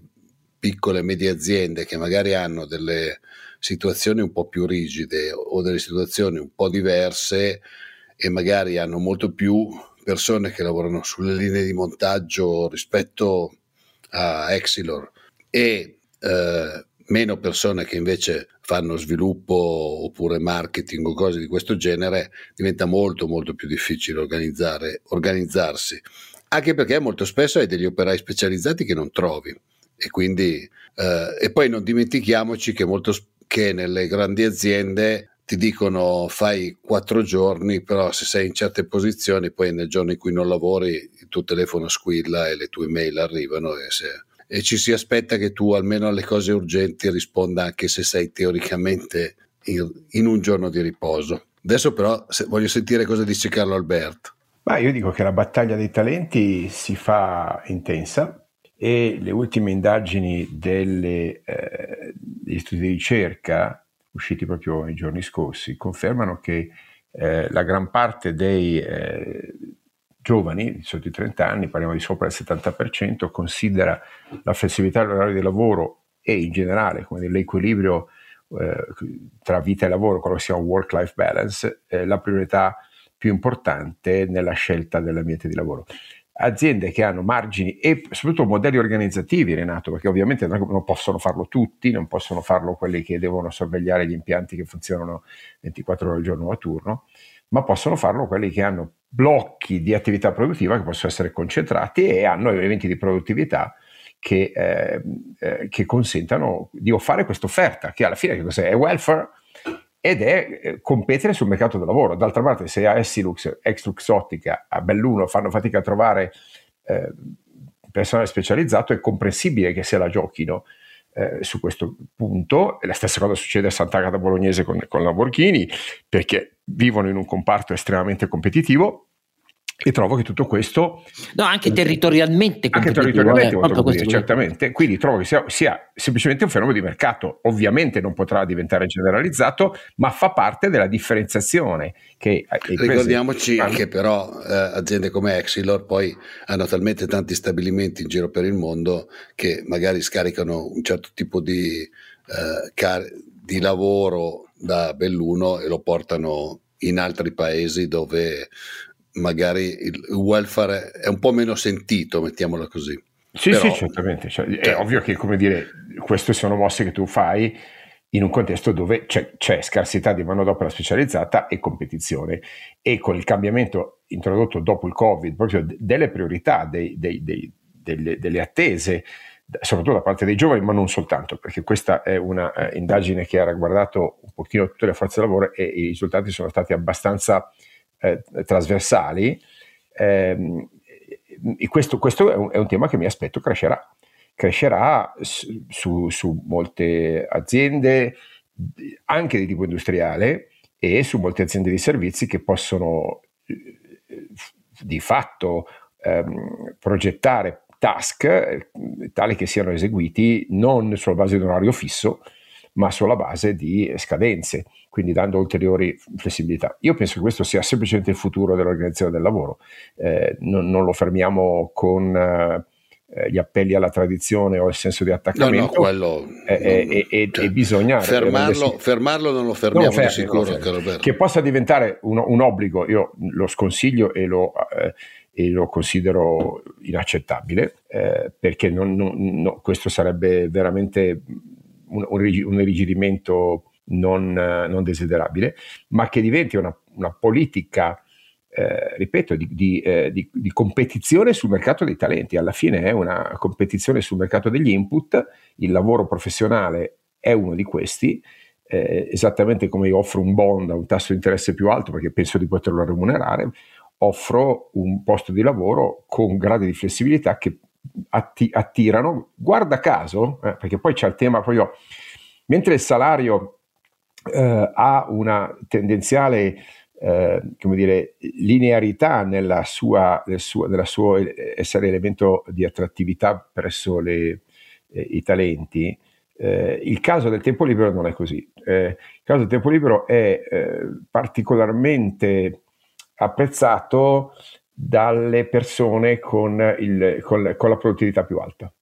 S3: piccole e medie aziende che magari hanno delle situazioni un po' più rigide o delle situazioni un po' diverse e magari hanno molto più persone che lavorano sulle linee di montaggio rispetto a Exilor e eh, meno persone che invece fanno sviluppo oppure marketing o cose di questo genere, diventa molto molto più difficile organizzarsi. Anche perché molto spesso hai degli operai specializzati che non trovi. E quindi, eh, e poi non dimentichiamoci che, molto, che nelle grandi aziende ti dicono fai quattro giorni, però se sei in certe posizioni, poi nel giorno in cui non lavori, il tuo telefono squilla e le tue mail arrivano e se e ci si aspetta che tu almeno alle cose urgenti risponda anche se sei teoricamente in, in un giorno di riposo. Adesso però se, voglio sentire cosa dice Carlo Alberto.
S5: Ma io dico che la battaglia dei talenti si fa intensa e le ultime indagini delle, eh, degli studi di ricerca usciti proprio nei giorni scorsi confermano che eh, la gran parte dei eh, giovani, di sotto i 30 anni, parliamo di sopra il 70%, considera la flessibilità dell'orario di lavoro e in generale come l'equilibrio eh, tra vita e lavoro, quello che si chiama work-life balance, eh, la priorità più importante nella scelta dell'ambiente di lavoro. Aziende che hanno margini e soprattutto modelli organizzativi, Renato, perché ovviamente non possono farlo tutti, non possono farlo quelli che devono sorvegliare gli impianti che funzionano 24 ore al giorno a turno, ma possono farlo quelli che hanno blocchi di attività produttiva che possono essere concentrati e hanno elementi di produttività che, eh, eh, che consentano di fare questa offerta, che alla fine che cos'è? È welfare ed è eh, competere sul mercato del lavoro. D'altra parte, se a Essilux, Exlux Ottica, a Belluno fanno fatica a trovare eh, personale specializzato, è comprensibile che se la giochino eh, su questo punto. La stessa cosa succede a Sant'Agata Bolognese con, con Lamborghini, perché vivono in un comparto estremamente competitivo e trovo che tutto questo
S1: no anche territorialmente
S5: anche territorialmente eh, dire, certamente. Quindi trovo che sia, sia, semplicemente un fenomeno di mercato. Ovviamente non potrà diventare generalizzato ma fa parte della differenziazione che
S3: ricordiamoci hanno. che però eh, aziende come Exilor poi hanno talmente tanti stabilimenti in giro per il mondo che magari scaricano un certo tipo di, eh, car- di lavoro da Belluno e lo portano in altri paesi dove magari il welfare è un po' meno sentito, mettiamola così.
S5: Sì, Però, sì, certamente. Cioè, è cioè, ovvio che, come dire, queste sono mosse che tu fai in un contesto dove c'è, c'è, scarsità di manodopera specializzata e competizione. E con il cambiamento introdotto dopo il Covid, proprio delle priorità, dei, dei, dei, delle, delle, attese, soprattutto da parte dei giovani, ma non soltanto, perché questa è una uh, indagine che ha riguardato un pochino tutte le forze lavoro e i risultati sono stati abbastanza eh, trasversali, ehm, questo, questo è, un, è, un, tema che mi aspetto crescerà. Crescerà su, su molte aziende, anche di tipo industriale, e su molte aziende di servizi che possono eh, di fatto ehm, progettare task eh, tali che siano eseguiti non sulla base di un orario fisso, ma sulla base di scadenze quindi dando ulteriori flessibilità. Io penso che questo sia semplicemente il futuro dell'organizzazione del lavoro, eh, non, non, lo fermiamo con, eh, eh, gli appelli alla tradizione o il senso di attaccamento. No, no,
S3: quello,
S5: e, e, cioè, e bisogna
S3: fermarlo, fermarlo, non lo fermiamo non lo fermi, sicuro.
S5: Fermi. Che possa diventare un, un, obbligo, io lo sconsiglio e lo, eh, e lo considero inaccettabile, eh, perché non, non, no, questo sarebbe veramente un, un irrigidimento non, non, desiderabile, ma che diventi una, una politica eh, ripeto, di, di, eh, di, di, competizione sul mercato dei talenti. Alla fine è una competizione sul mercato degli input, il lavoro professionale è uno di questi, eh, esattamente come io offro un bond a un tasso di interesse più alto perché penso di poterlo remunerare, offro un posto di lavoro con gradi di flessibilità che atti- attirano, guarda caso, eh, perché poi c'è il tema proprio, mentre il salario eh, ha una tendenziale eh, come dire, linearità nella sua, nel suo, nella sua essere elemento di attrattività presso le, eh, i talenti, eh, il caso del tempo libero non è così. Eh, il caso del tempo libero è eh, particolarmente apprezzato dalle persone con, il, con, con la produttività più alta.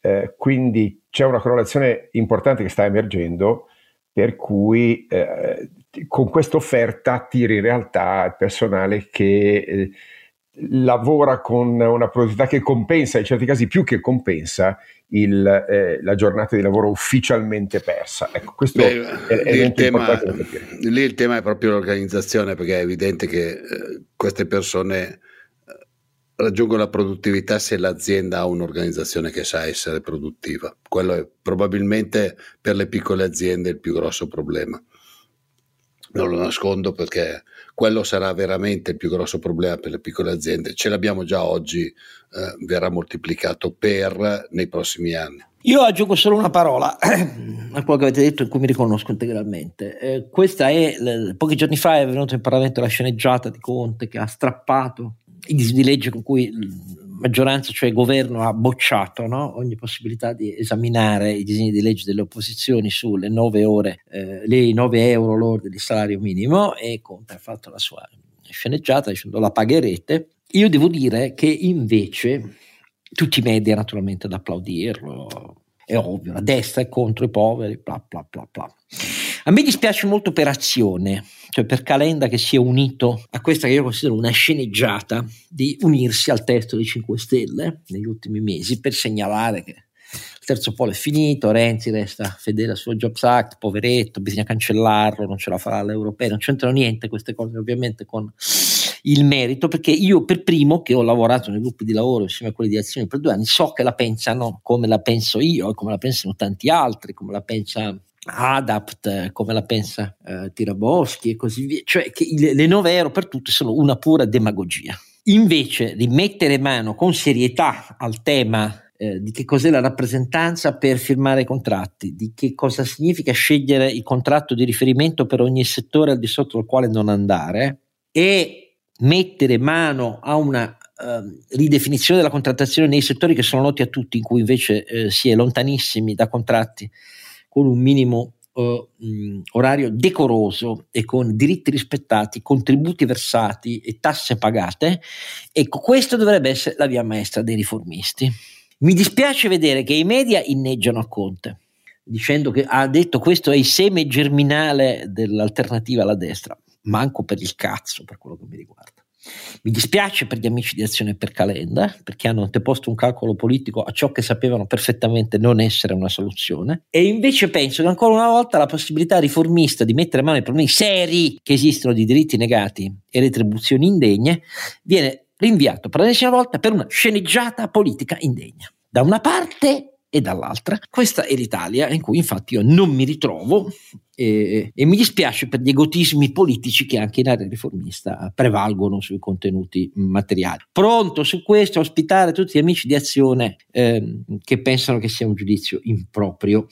S5: Eh, quindi c'è una correlazione importante che sta emergendo per cui eh, con questa offerta attiri in realtà il personale che eh, lavora con una produttività che compensa, in certi casi più che compensa, il, eh, la giornata di lavoro ufficialmente persa. Ecco, questo Beh, è, è
S3: il tema, lì il tema è proprio l'organizzazione, perché è evidente che eh, queste persone eh, raggiungono la produttività se l'azienda ha un'organizzazione che sa essere produttiva. Quello è probabilmente per le piccole aziende il più grosso problema non lo nascondo perché quello sarà veramente il più grosso problema per le piccole aziende. Ce l'abbiamo già oggi, eh, verrà moltiplicato per nei prossimi anni.
S1: Io aggiungo solo una parola a quello che avete detto in cui mi riconosco integralmente. Eh, questa è, pochi giorni fa è venuta in Parlamento la sceneggiata di Conte che ha strappato i disegni di legge con cui maggioranza, cioè governo, ha bocciato no? ogni possibilità di esaminare i disegni di legge delle opposizioni sulle 9 ore, eh, le 9 euro lordi di salario minimo e Conte ha fatto la sua sceneggiata dicendo la pagherete. Io devo dire che invece tutti i media naturalmente ad applaudirlo, è ovvio, la destra è contro i poveri, bla bla bla bla. A me dispiace molto per Azione, cioè per Calenda che si è unito a questa che io considero una sceneggiata di unirsi al testo dei 5 Stelle negli ultimi mesi per segnalare che il terzo polo è finito, Renzi resta fedele al suo Jobs Act, poveretto, bisogna cancellarlo, non ce la farà l'europeo, non c'entrano niente queste cose ovviamente con il merito, perché io per primo che ho lavorato nei gruppi di lavoro insieme a quelli di azione per due anni, so che la pensano come la penso io e come la pensano tanti altri, come la pensa Adapt, come la pensa eh, Tiraboschi e così via, cioè che le, le 9 euro per tutti sono una pura demagogia. Invece di mettere mano con serietà al tema eh, di che cos'è la rappresentanza per firmare i contratti, di che cosa significa scegliere il contratto di riferimento per ogni settore al di sotto del quale non andare e mettere mano a una Uh, ridefinizione della contrattazione nei settori che sono noti a tutti, in cui invece uh, si è lontanissimi da contratti con un minimo mh, orario decoroso e con diritti rispettati, contributi versati e tasse pagate, ecco, questo dovrebbe essere la via maestra dei riformisti. Mi dispiace vedere che i media inneggiano a Conte, dicendo che ha detto questo è il seme germinale dell'alternativa alla destra, manco per il cazzo per quello che mi riguarda. Mi dispiace per gli amici di Azione per Calenda, perché hanno anteposto un calcolo politico a ciò che sapevano perfettamente non essere una soluzione, e invece penso che ancora una volta la possibilità riformista di mettere mano ai problemi seri che esistono di diritti negati e retribuzioni indegne viene rinviato per l'ennesima volta per una sceneggiata politica indegna. Da una parte e dall'altra. Questa è l'Italia in cui infatti io non mi ritrovo e, e, mi dispiace per gli egotismi politici che anche in area riformista prevalgono sui contenuti materiali. Pronto su questo a ospitare tutti gli amici di azione eh, che pensano che sia un giudizio improprio.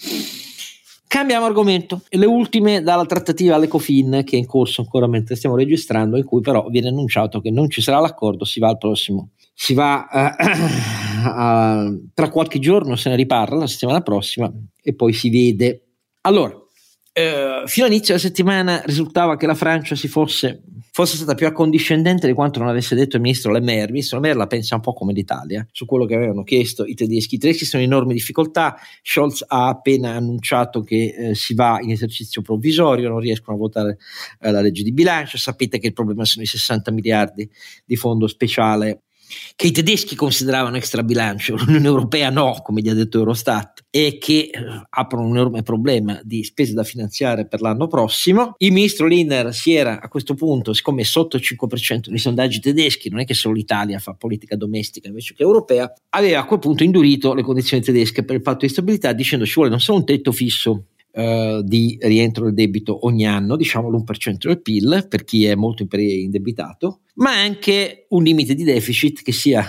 S1: Cambiamo argomento, le ultime dalla trattativa all'Ecofin che è in corso ancora mentre stiamo registrando, in cui però viene annunciato che non ci sarà l'accordo, si va al prossimo. Si va uh, uh, tra qualche giorno se ne riparla la settimana prossima e poi si vede. Allora uh, fino all'inizio della settimana risultava che la Francia si fosse fosse stata più accondiscendente di quanto non avesse detto il ministro Le Maire. Il ministro Le Maire la pensa un po' come l'Italia su quello che avevano chiesto i tedeschi. I tedeschi sono in enormi difficoltà. Scholz ha appena annunciato che eh, si va in esercizio provvisorio, non riescono a votare eh, la legge di bilancio. Sapete che il problema sono i 60 miliardi di fondo speciale che i tedeschi consideravano extra bilancio, l'Unione Europea no, come gli ha detto Eurostat, e che eh, aprono un enorme problema di spese da finanziare per l'anno prossimo. Il ministro Lindner si era a questo punto, siccome sotto il 5% nei sondaggi tedeschi, non è che solo l'Italia fa politica domestica invece che europea, aveva a quel punto indurito le condizioni tedesche per il patto di stabilità dicendo ci vuole non solo un tetto fisso Uh, di rientro del debito ogni anno, diciamo l'1% del PIL per chi è molto indebitato, ma anche un limite di deficit che sia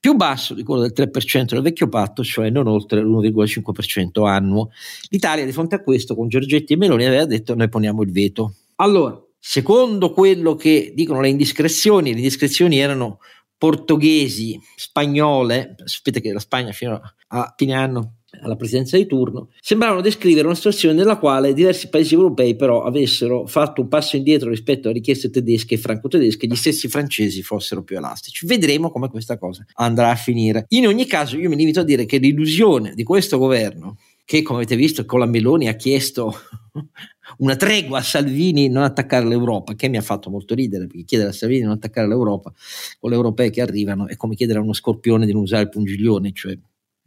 S1: più basso di quello del 3% del vecchio patto, cioè non oltre l'1,5% annuo. L'Italia di fronte a questo con Giorgetti e Meloni aveva detto noi poniamo il veto. Allora, secondo quello che dicono le indiscrezioni, le indiscrezioni erano portoghesi, spagnole, sapete che la Spagna fino a fine anno alla presidenza di turno, sembravano descrivere una situazione nella quale diversi paesi europei però avessero fatto un passo indietro rispetto alle richieste tedesche e franco-tedesche e gli stessi francesi fossero più elastici. Vedremo come questa cosa andrà a finire. In ogni caso io mi limito a dire che l'illusione di questo governo che come avete visto con la Meloni ha chiesto una tregua a Salvini non attaccare l'Europa, che mi ha fatto molto ridere, perché chiedere a Salvini di non attaccare l'Europa con le europee che arrivano è come chiedere a uno scorpione di non usare il pungiglione, cioè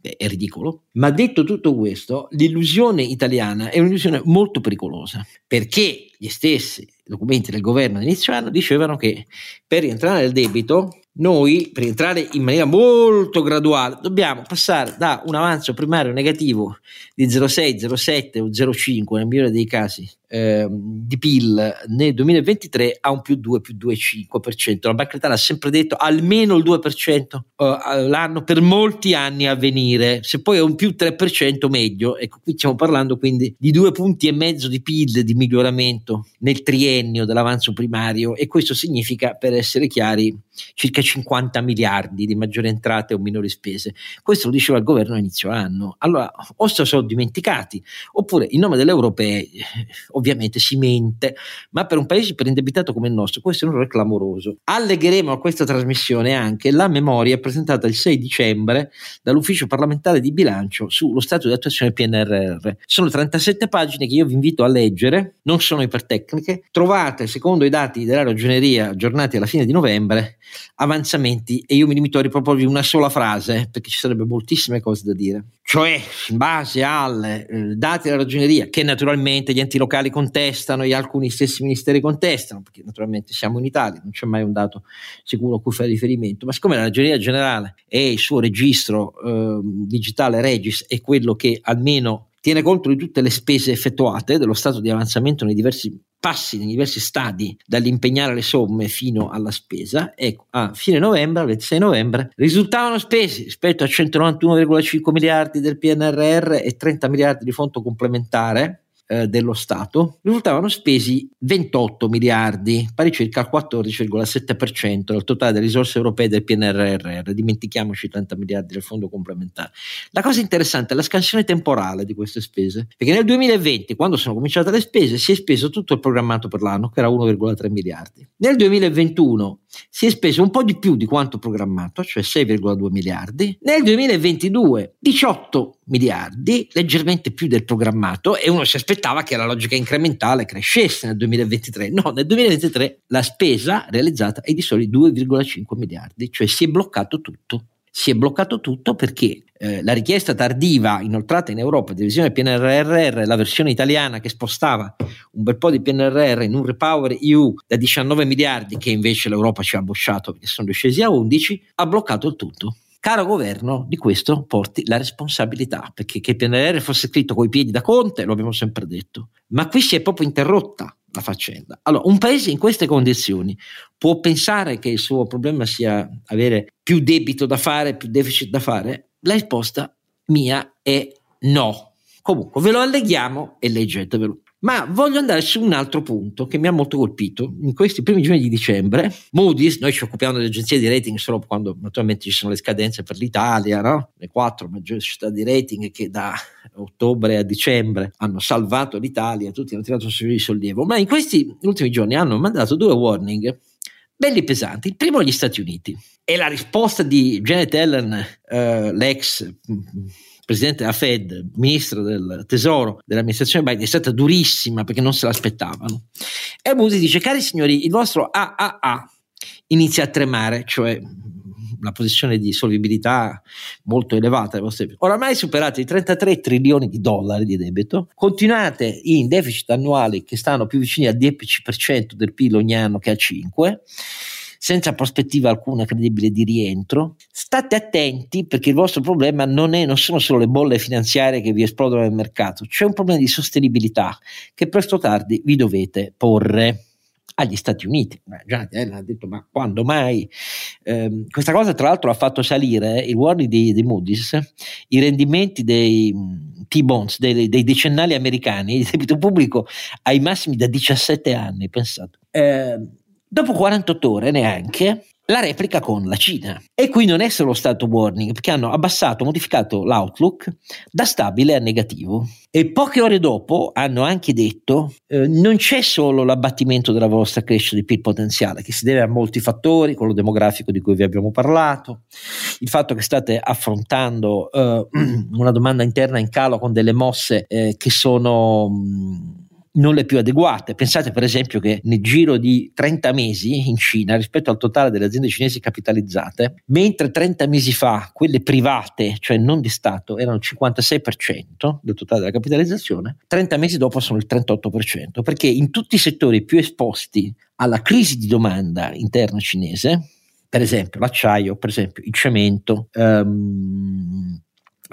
S1: è ridicolo. Ma detto tutto questo, l'illusione italiana è un'illusione molto pericolosa, perché gli stessi documenti del governo all'inizio anno dicevano che per rientrare nel debito noi per entrare in maniera molto graduale dobbiamo passare da un avanzo primario negativo di 0,6, 0,7 o 0,5 nel migliore dei casi eh, di PIL nel 2023 a un più 2, più 2,5%. La Banca d'Italia ha sempre detto almeno il 2% eh, l'anno per molti anni a venire, se poi è un più 3% meglio. Ecco, qui stiamo parlando quindi di due punti e mezzo di PIL di miglioramento nel triennio dell'avanzo primario e questo significa, per essere chiari, circa 50 miliardi di maggiori entrate o minori spese. Questo lo diceva il governo a inizio anno. Allora, o se lo sono dimenticati, oppure in nome delle europee ovviamente si mente, ma per un paese iperindebitato come il nostro questo è un errore clamoroso. Allegheremo a questa trasmissione anche la memoria presentata il 6 dicembre dall'ufficio parlamentare di bilancio sullo stato di attuazione PNRR. Sono 37 pagine che io vi invito a leggere, non sono ipertecniche, trovate secondo i dati della ragioneria aggiornati alla fine di novembre avanzamenti e io mi limito a riproporvi una sola frase perché ci sarebbe moltissime cose da dire. Cioè, in base ai eh, dati della ragioneria, che naturalmente gli enti locali contestano e alcuni stessi ministeri contestano, perché naturalmente siamo in Italia, non c'è mai un dato sicuro a cui fare riferimento, ma siccome la ragioneria generale e il suo registro eh, digitale Regis è quello che almeno tiene conto di tutte le spese effettuate dello stato di avanzamento nei diversi passi, nei diversi stadi, dall'impegnare le somme fino alla spesa. Ecco, a fine novembre, al 26 novembre, risultavano spesi rispetto a 191,5 miliardi del PNRR e 30 miliardi di fondo complementare eh, dello Stato, risultavano spesi 28 miliardi, pari circa al 14,7% del totale delle risorse europee del PNRR, dimentichiamoci 30 miliardi del fondo complementare. La cosa interessante è la scansione temporale di queste spese, perché nel 2020, quando sono cominciate le spese, si è speso tutto il programmato per l'anno, che era 1,3 miliardi. Nel 2021 si è speso un po' di più di quanto programmato, cioè 6,2 miliardi. Nel 2022 18 miliardi, leggermente più del programmato e uno si aspettava che la logica incrementale crescesse nel 2023. No, nel 2023 la spesa realizzata è di soli 2,5 miliardi, cioè si è bloccato tutto si è bloccato tutto perché eh, la richiesta tardiva inoltrata in Europa di revisione PNRR, la versione italiana che spostava un bel po' di PNRR in un Repower EU da 19 miliardi che invece l'Europa ci ha bocciato perché sono scesi a 11, ha bloccato il tutto. Caro governo, di questo porti la responsabilità, perché che il PNRR fosse scritto coi piedi da Conte, lo abbiamo sempre detto, ma qui si è proprio interrotta la faccenda. Allora, un paese in queste condizioni può pensare che il suo problema sia avere più debito da fare, più deficit da fare? La risposta mia è no. Comunque, ve lo alleghiamo e leggetevelo. Ma voglio andare su un altro punto che mi ha molto colpito. In questi primi giorni di dicembre, Moody's, noi ci occupiamo delle agenzie di rating solo quando naturalmente ci sono le scadenze per l'Italia, no? le quattro maggiori società di rating che da ottobre a dicembre hanno salvato l'Italia, tutti hanno tirato su di sollievo, ma in questi ultimi giorni hanno mandato due warning belli pesanti. Il primo agli Stati Uniti e la risposta di Janet Allen, eh, l'ex presidente della Fed, ministro del tesoro dell'amministrazione Biden, è stata durissima perché non se l'aspettavano. E Musi dice, cari signori, il vostro AAA inizia a tremare, cioè una posizione di solvibilità molto elevata. Oramai superate i 33 trilioni di dollari di debito, continuate in deficit annuali che stanno più vicini al 10% del PIL ogni anno che a 5% senza prospettiva alcuna credibile di rientro. State attenti perché il vostro problema non, è, non sono solo le bolle finanziarie che vi esplodono nel mercato, c'è un problema di sostenibilità che presto o tardi vi dovete porre agli Stati Uniti. Janet Yellen ha detto: Ma quando mai? Eh, questa cosa, tra l'altro, ha fatto salire il warning di, di Moody's, i rendimenti dei T-bonds, dei, dei decennali americani, il debito pubblico ai massimi da 17 anni. Pensate. Eh, Dopo 48 ore neanche la replica con la Cina. E qui non è solo stato warning, perché hanno abbassato, modificato l'outlook da stabile a negativo. E poche ore dopo hanno anche detto eh, non c'è solo l'abbattimento della vostra crescita di PIL potenziale, che si deve a molti fattori, quello demografico di cui vi abbiamo parlato, il fatto che state affrontando eh, una domanda interna in calo con delle mosse eh, che sono... Mh, non le più adeguate. Pensate per esempio che nel giro di 30 mesi in Cina rispetto al totale delle aziende cinesi capitalizzate, mentre 30 mesi fa quelle private, cioè non di Stato, erano il 56% del totale della capitalizzazione, 30 mesi dopo sono il 38%, perché in tutti i settori più esposti alla crisi di domanda interna cinese, per esempio l'acciaio, per esempio il cemento, um,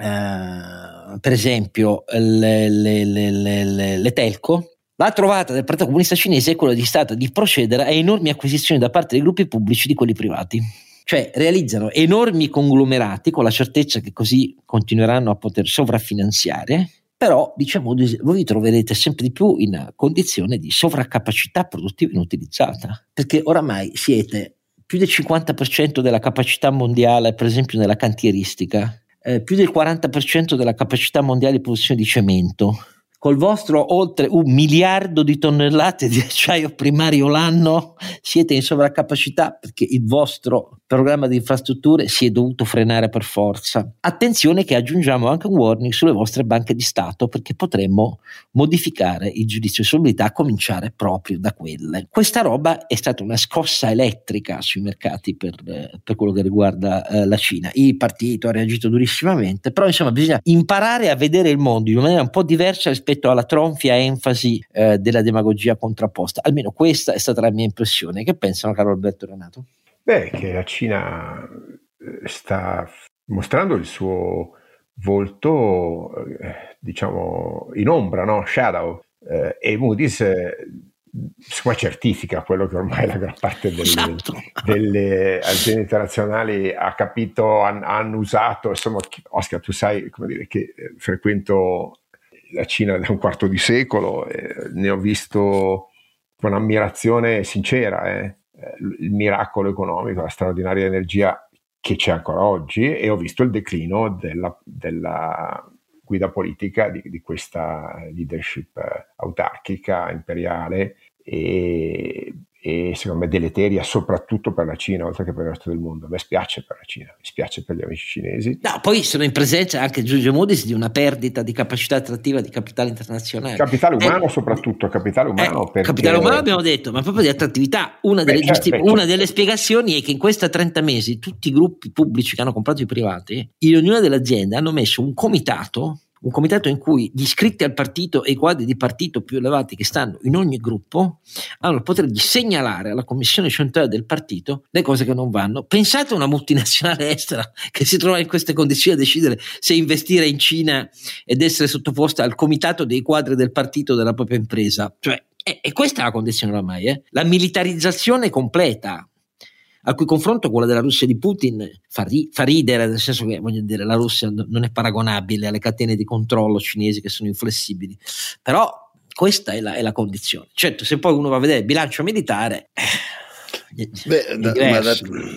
S1: Uh, per esempio le, le, le, le, telco, la trovata del Partito Comunista Cinese è quella di stata di procedere a enormi acquisizioni da parte dei gruppi pubblici di quelli privati. Cioè realizzano enormi conglomerati con la certezza che così continueranno a poter sovraffinanziare, però diciamo voi vi troverete sempre di più in condizione di sovraccapacità produttiva inutilizzata, perché oramai siete più del 50% della capacità mondiale, per esempio nella cantieristica, eh, più del 40% della capacità mondiale di produzione di cemento, col vostro oltre un miliardo di tonnellate di acciaio primario l'anno siete in sovraccapacità perché il vostro programma di infrastrutture si è dovuto frenare per forza. Attenzione che aggiungiamo anche un warning sulle vostre banche di Stato perché potremmo modificare il giudizio di solidità a cominciare proprio da quelle. Questa roba è stata una scossa elettrica sui mercati per, per quello che riguarda eh, la Cina. Il partito ha reagito durissimamente, però insomma bisogna imparare a vedere il mondo in maniera un po' diversa rispetto alla tronfia enfasi eh, della demagogia contrapposta. Almeno questa è stata la mia impressione. Che pensano, caro Alberto Renato?
S5: Beh, che la Cina eh, sta mostrando il suo volto, eh, diciamo, in ombra, no? shadow, eh, e Moody's eh, certifica quello che ormai la gran parte delle, esatto. delle aziende internazionali ha capito, han, hanno usato. Insomma, Oscar, tu sai come dire, che eh, frequento la Cina da un quarto di secolo, ne ho visto con ammirazione sincera. Eh eh, il miracolo economico, la straordinaria energia che c'è ancora oggi e ho visto il declino della, della guida politica di, di, questa leadership eh, autarchica, imperiale e, e secondo me deleteria soprattutto per la Cina oltre che per il resto del mondo. A me spiace per la Cina, mi spiace per gli amici cinesi.
S1: No, poi sono in presenza anche Giorgio Moody's di una perdita di capacità attrattiva di capitale internazionale.
S5: Capitale eh, umano eh, soprattutto, capitale umano.
S1: Eh, perché... Capitale umano abbiamo detto, ma proprio di attrattività. Una, beh, delle, certo, giusti- beh, una delle spiegazioni è che in questi 30 mesi tutti i gruppi pubblici che hanno comprato i privati, in ognuna delle aziende hanno messo un comitato un comitato in cui gli iscritti al partito e i quadri di partito più elevati che stanno in ogni gruppo hanno il potere di segnalare alla commissione centrale del partito le cose che non vanno. Pensate a una multinazionale estera che si trova in queste condizioni a decidere se investire in Cina ed essere sottoposta al comitato dei quadri del partito della propria impresa. Cioè, e, questa è la condizione oramai, eh? la militarizzazione completa al cui confronto quella della Russia di Putin fa, ri- fa, ridere, nel senso che voglio dire, la Russia non è paragonabile alle catene di controllo cinesi che sono inflessibili, però Questa è la, è la, condizione. Certo, se poi uno va a vedere il bilancio militare...
S3: Eh, Beh, da, ma da,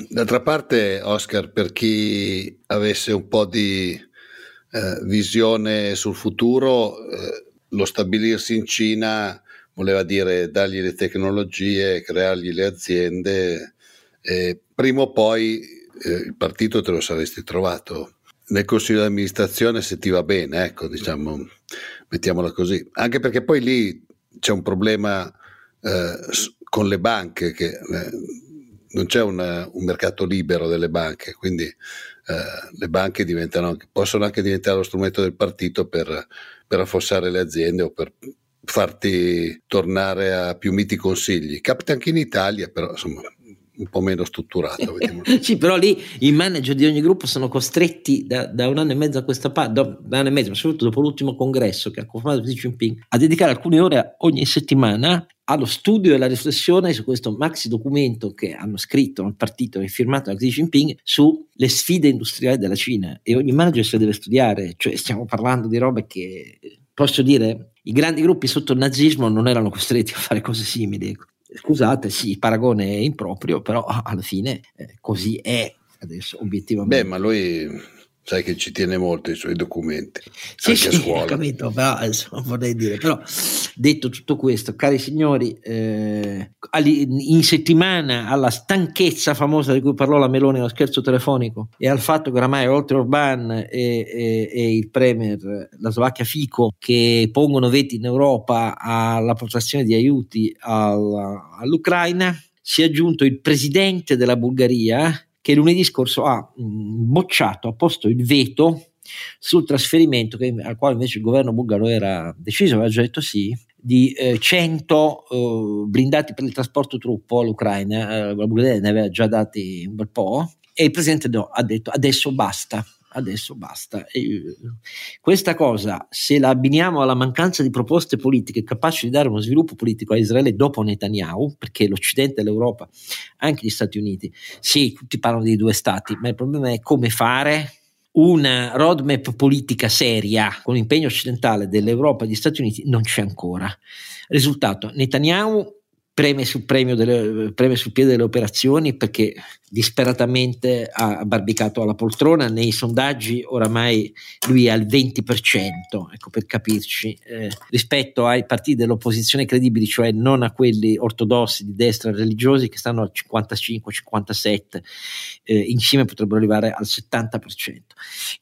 S3: d'altra parte, Oscar, per chi avesse un po' di eh, visione sul futuro, eh, lo stabilirsi in Cina voleva dire dargli le tecnologie, creargli le aziende, e prima o poi eh, il partito te lo saresti trovato nel consiglio di amministrazione se ti va bene, ecco, diciamo, mettiamola così. Anche perché poi lì c'è un problema eh, con le banche, che eh, non c'è una, un mercato libero delle banche, quindi eh, le banche possono anche diventare lo strumento del partito per, per affossare le aziende o per farti tornare a più miti consigli. Capita anche in Italia, però insomma un po' meno strutturato.
S1: sì, però lì i manager di ogni gruppo sono costretti da, da un anno e mezzo a questa parte, da, da un anno e mezzo, soprattutto dopo l'ultimo congresso che ha confermato Xi Jinping, a dedicare alcune ore ogni settimana allo studio e alla riflessione su questo maxi documento che hanno scritto il partito e firmato da Xi Jinping sulle sfide industriali della Cina e ogni manager se deve studiare, cioè stiamo parlando di robe che posso dire i grandi gruppi sotto il nazismo non erano costretti a fare cose simili. Scusate, sì, il paragone è improprio, però alla fine eh, così è adesso obiettivamente.
S3: Beh, ma lui sai che ci tiene molto i suoi documenti
S1: sì, sì, a scuola. capito, però insomma, vorrei dire però detto tutto questo cari signori eh, in settimana alla stanchezza famosa di cui parlò la Meloni allo scherzo telefonico e al fatto che oramai oltre Orban e, e, e il premier la Slovacchia Fico che pongono veti in Europa alla protrazione di aiuti alla, all'Ucraina si è aggiunto il presidente della Bulgaria che lunedì scorso ha mh, bocciato, ha posto il veto sul trasferimento che, al quale invece il governo bulgaro era deciso, aveva già detto sì, di eh, 100 eh, blindati per il trasporto truppo all'Ucraina, eh, la Bulgaria ne aveva già dati un bel po', e il presidente no, ha detto adesso basta, adesso basta. E questa cosa, se la abbiniamo alla mancanza di proposte politiche capaci di dare uno sviluppo politico a Israele dopo Netanyahu, perché l'Occidente l'Europa, anche gli Stati Uniti, sì, tutti parlano di due stati, ma il problema è come fare una roadmap politica seria con impegno occidentale dell'Europa e degli Stati Uniti non c'è ancora. Risultato, Netanyahu preme sul, delle, preme sul piede delle operazioni perché disperatamente ha barbicato alla poltrona. Nei sondaggi oramai lui è al 20% ecco per capirci eh, rispetto ai partiti dell'opposizione credibili cioè non a quelli ortodossi di destra religiosi che stanno al 55-57 eh, insieme potrebbero arrivare al 70%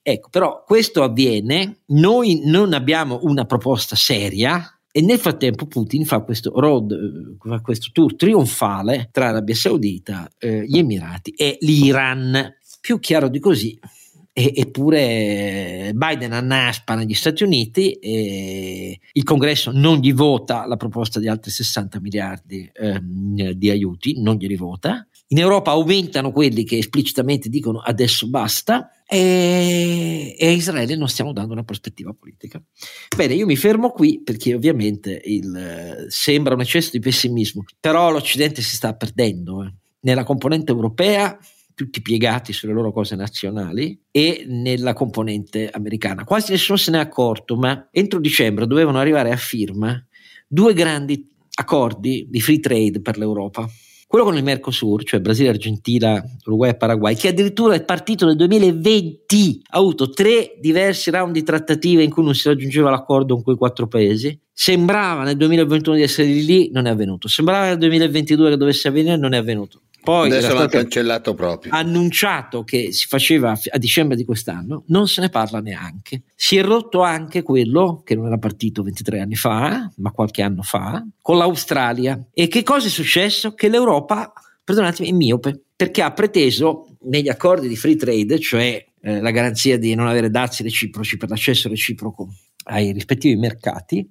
S1: ecco però questo avviene. Noi non abbiamo una proposta seria e nel frattempo Putin fa questo road, fa questo tour trionfale tra Arabia Saudita, eh, gli Emirati e l'Iran. Più chiaro di così, eppure Biden annaspa negli Stati Uniti e il congresso non gli vota la proposta di altri 60 miliardi ehm, di aiuti, non glieli vota. In Europa aumentano quelli che esplicitamente dicono adesso basta e, e a Israele non stiamo dando una prospettiva politica. Bene, io mi fermo qui perché ovviamente il, sembra un eccesso di pessimismo, però l'Occidente si sta perdendo. Eh. Nella componente europea tutti piegati sulle loro cose nazionali e nella componente americana. Quasi nessuno se ne è accorto, ma entro dicembre dovevano arrivare a firma due grandi accordi di free trade per l'Europa quello con il Mercosur, cioè Brasile, Argentina, Uruguay e Paraguay, che addirittura è partito nel 2020, ha avuto tre diversi round di trattative in cui non si raggiungeva l'accordo con quei quattro paesi. Sembrava nel 2021 di essere lì, non è avvenuto. Sembrava nel 2022 che dovesse avvenire, non è avvenuto. Poi
S3: adesso l'ha cancellato proprio.
S1: Annunciato che si faceva a dicembre di quest'anno, non se ne parla neanche. Si è rotto anche quello che non era partito 23 anni fa, ma qualche anno fa, con l'Australia. E che cosa è successo? Che l'Europa, perdonatemi, è miope, perché ha preteso negli accordi di free trade, cioè eh, la garanzia di non avere dazi reciproci per l'accesso reciproco ai rispettivi mercati,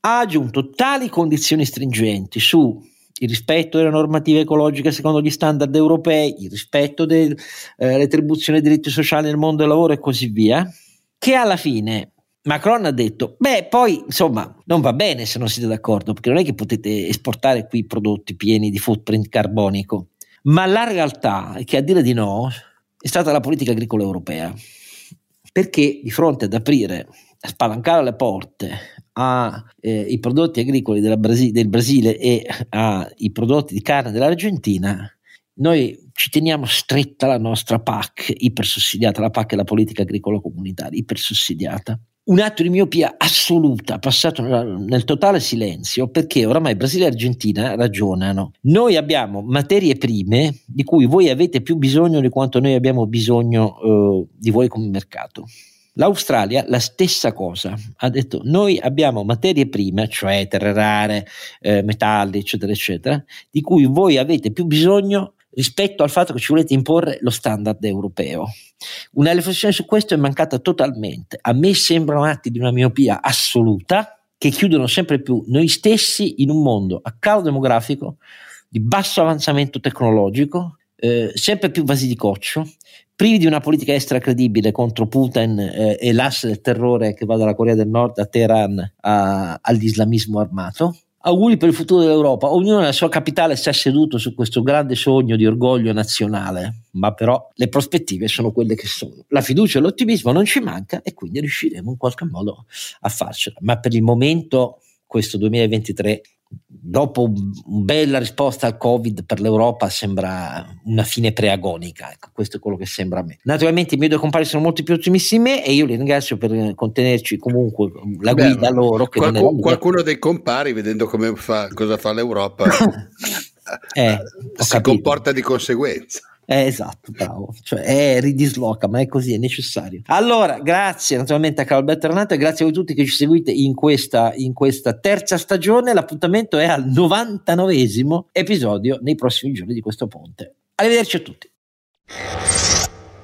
S1: ha aggiunto tali condizioni stringenti su il rispetto delle normative ecologiche secondo gli standard europei, il rispetto delle eh, e diritti sociali nel mondo del lavoro e così via, che alla fine Macron ha detto, beh, poi insomma non va bene se non siete d'accordo, perché non è che potete esportare qui prodotti pieni di footprint carbonico, ma la realtà è che a dire di no è stata la politica agricola europea, perché di fronte ad aprire, a spalancare le porte ai eh, prodotti agricoli Brasi- del Brasile e ai prodotti di carne dell'Argentina, noi ci teniamo stretta la nostra PAC ipersussidiata, la PAC è la politica agricola comunitaria, ipersussidiata. Un atto di miopia assoluta, passato nel, totale silenzio, perché oramai Brasile e Argentina ragionano. Noi abbiamo materie prime di cui voi avete più bisogno di quanto noi abbiamo bisogno eh, di voi come mercato. L'Australia la stessa cosa, ha detto noi abbiamo materie prime, cioè terre rare, eh, metalli, eccetera, eccetera, di cui voi avete più bisogno rispetto al fatto che ci volete imporre lo standard europeo. Una riflessione su questo è mancata totalmente. A me sembrano atti di una miopia assoluta che chiudono sempre più noi stessi in un mondo a calo demografico, di basso avanzamento tecnologico, eh, sempre più vasi di coccio, privi di una politica estera credibile contro Putin eh, e l'asse del terrore che va dalla Corea del Nord a Teheran a, all'islamismo armato. Auguri per il futuro dell'Europa. Ognuno nella sua capitale sta seduto su questo grande sogno di orgoglio nazionale, ma però le prospettive sono quelle che sono. La fiducia e l'ottimismo non ci manca e quindi riusciremo in qualche modo a farcela. Ma per il momento questo 2023 dopo una bella risposta al Covid per l'Europa sembra una fine preagonica, ecco, questo è quello che sembra a me. Naturalmente i miei due compari sono molto più ottimisti di me e io li ringrazio per contenerci comunque la Beh, guida loro.
S3: Qualcuno, qualcuno dei compari, vedendo come fa, cosa fa l'Europa, eh, si comporta di conseguenza.
S1: Eh, esatto, bravo, cioè è ridisloca, ma è così, è necessario. Allora, grazie naturalmente a Carlo Alberto Renato e grazie a voi tutti che ci seguite in questa, in questa terza stagione. L'appuntamento è al 99esimo episodio nei prossimi giorni di questo ponte. Arrivederci a tutti.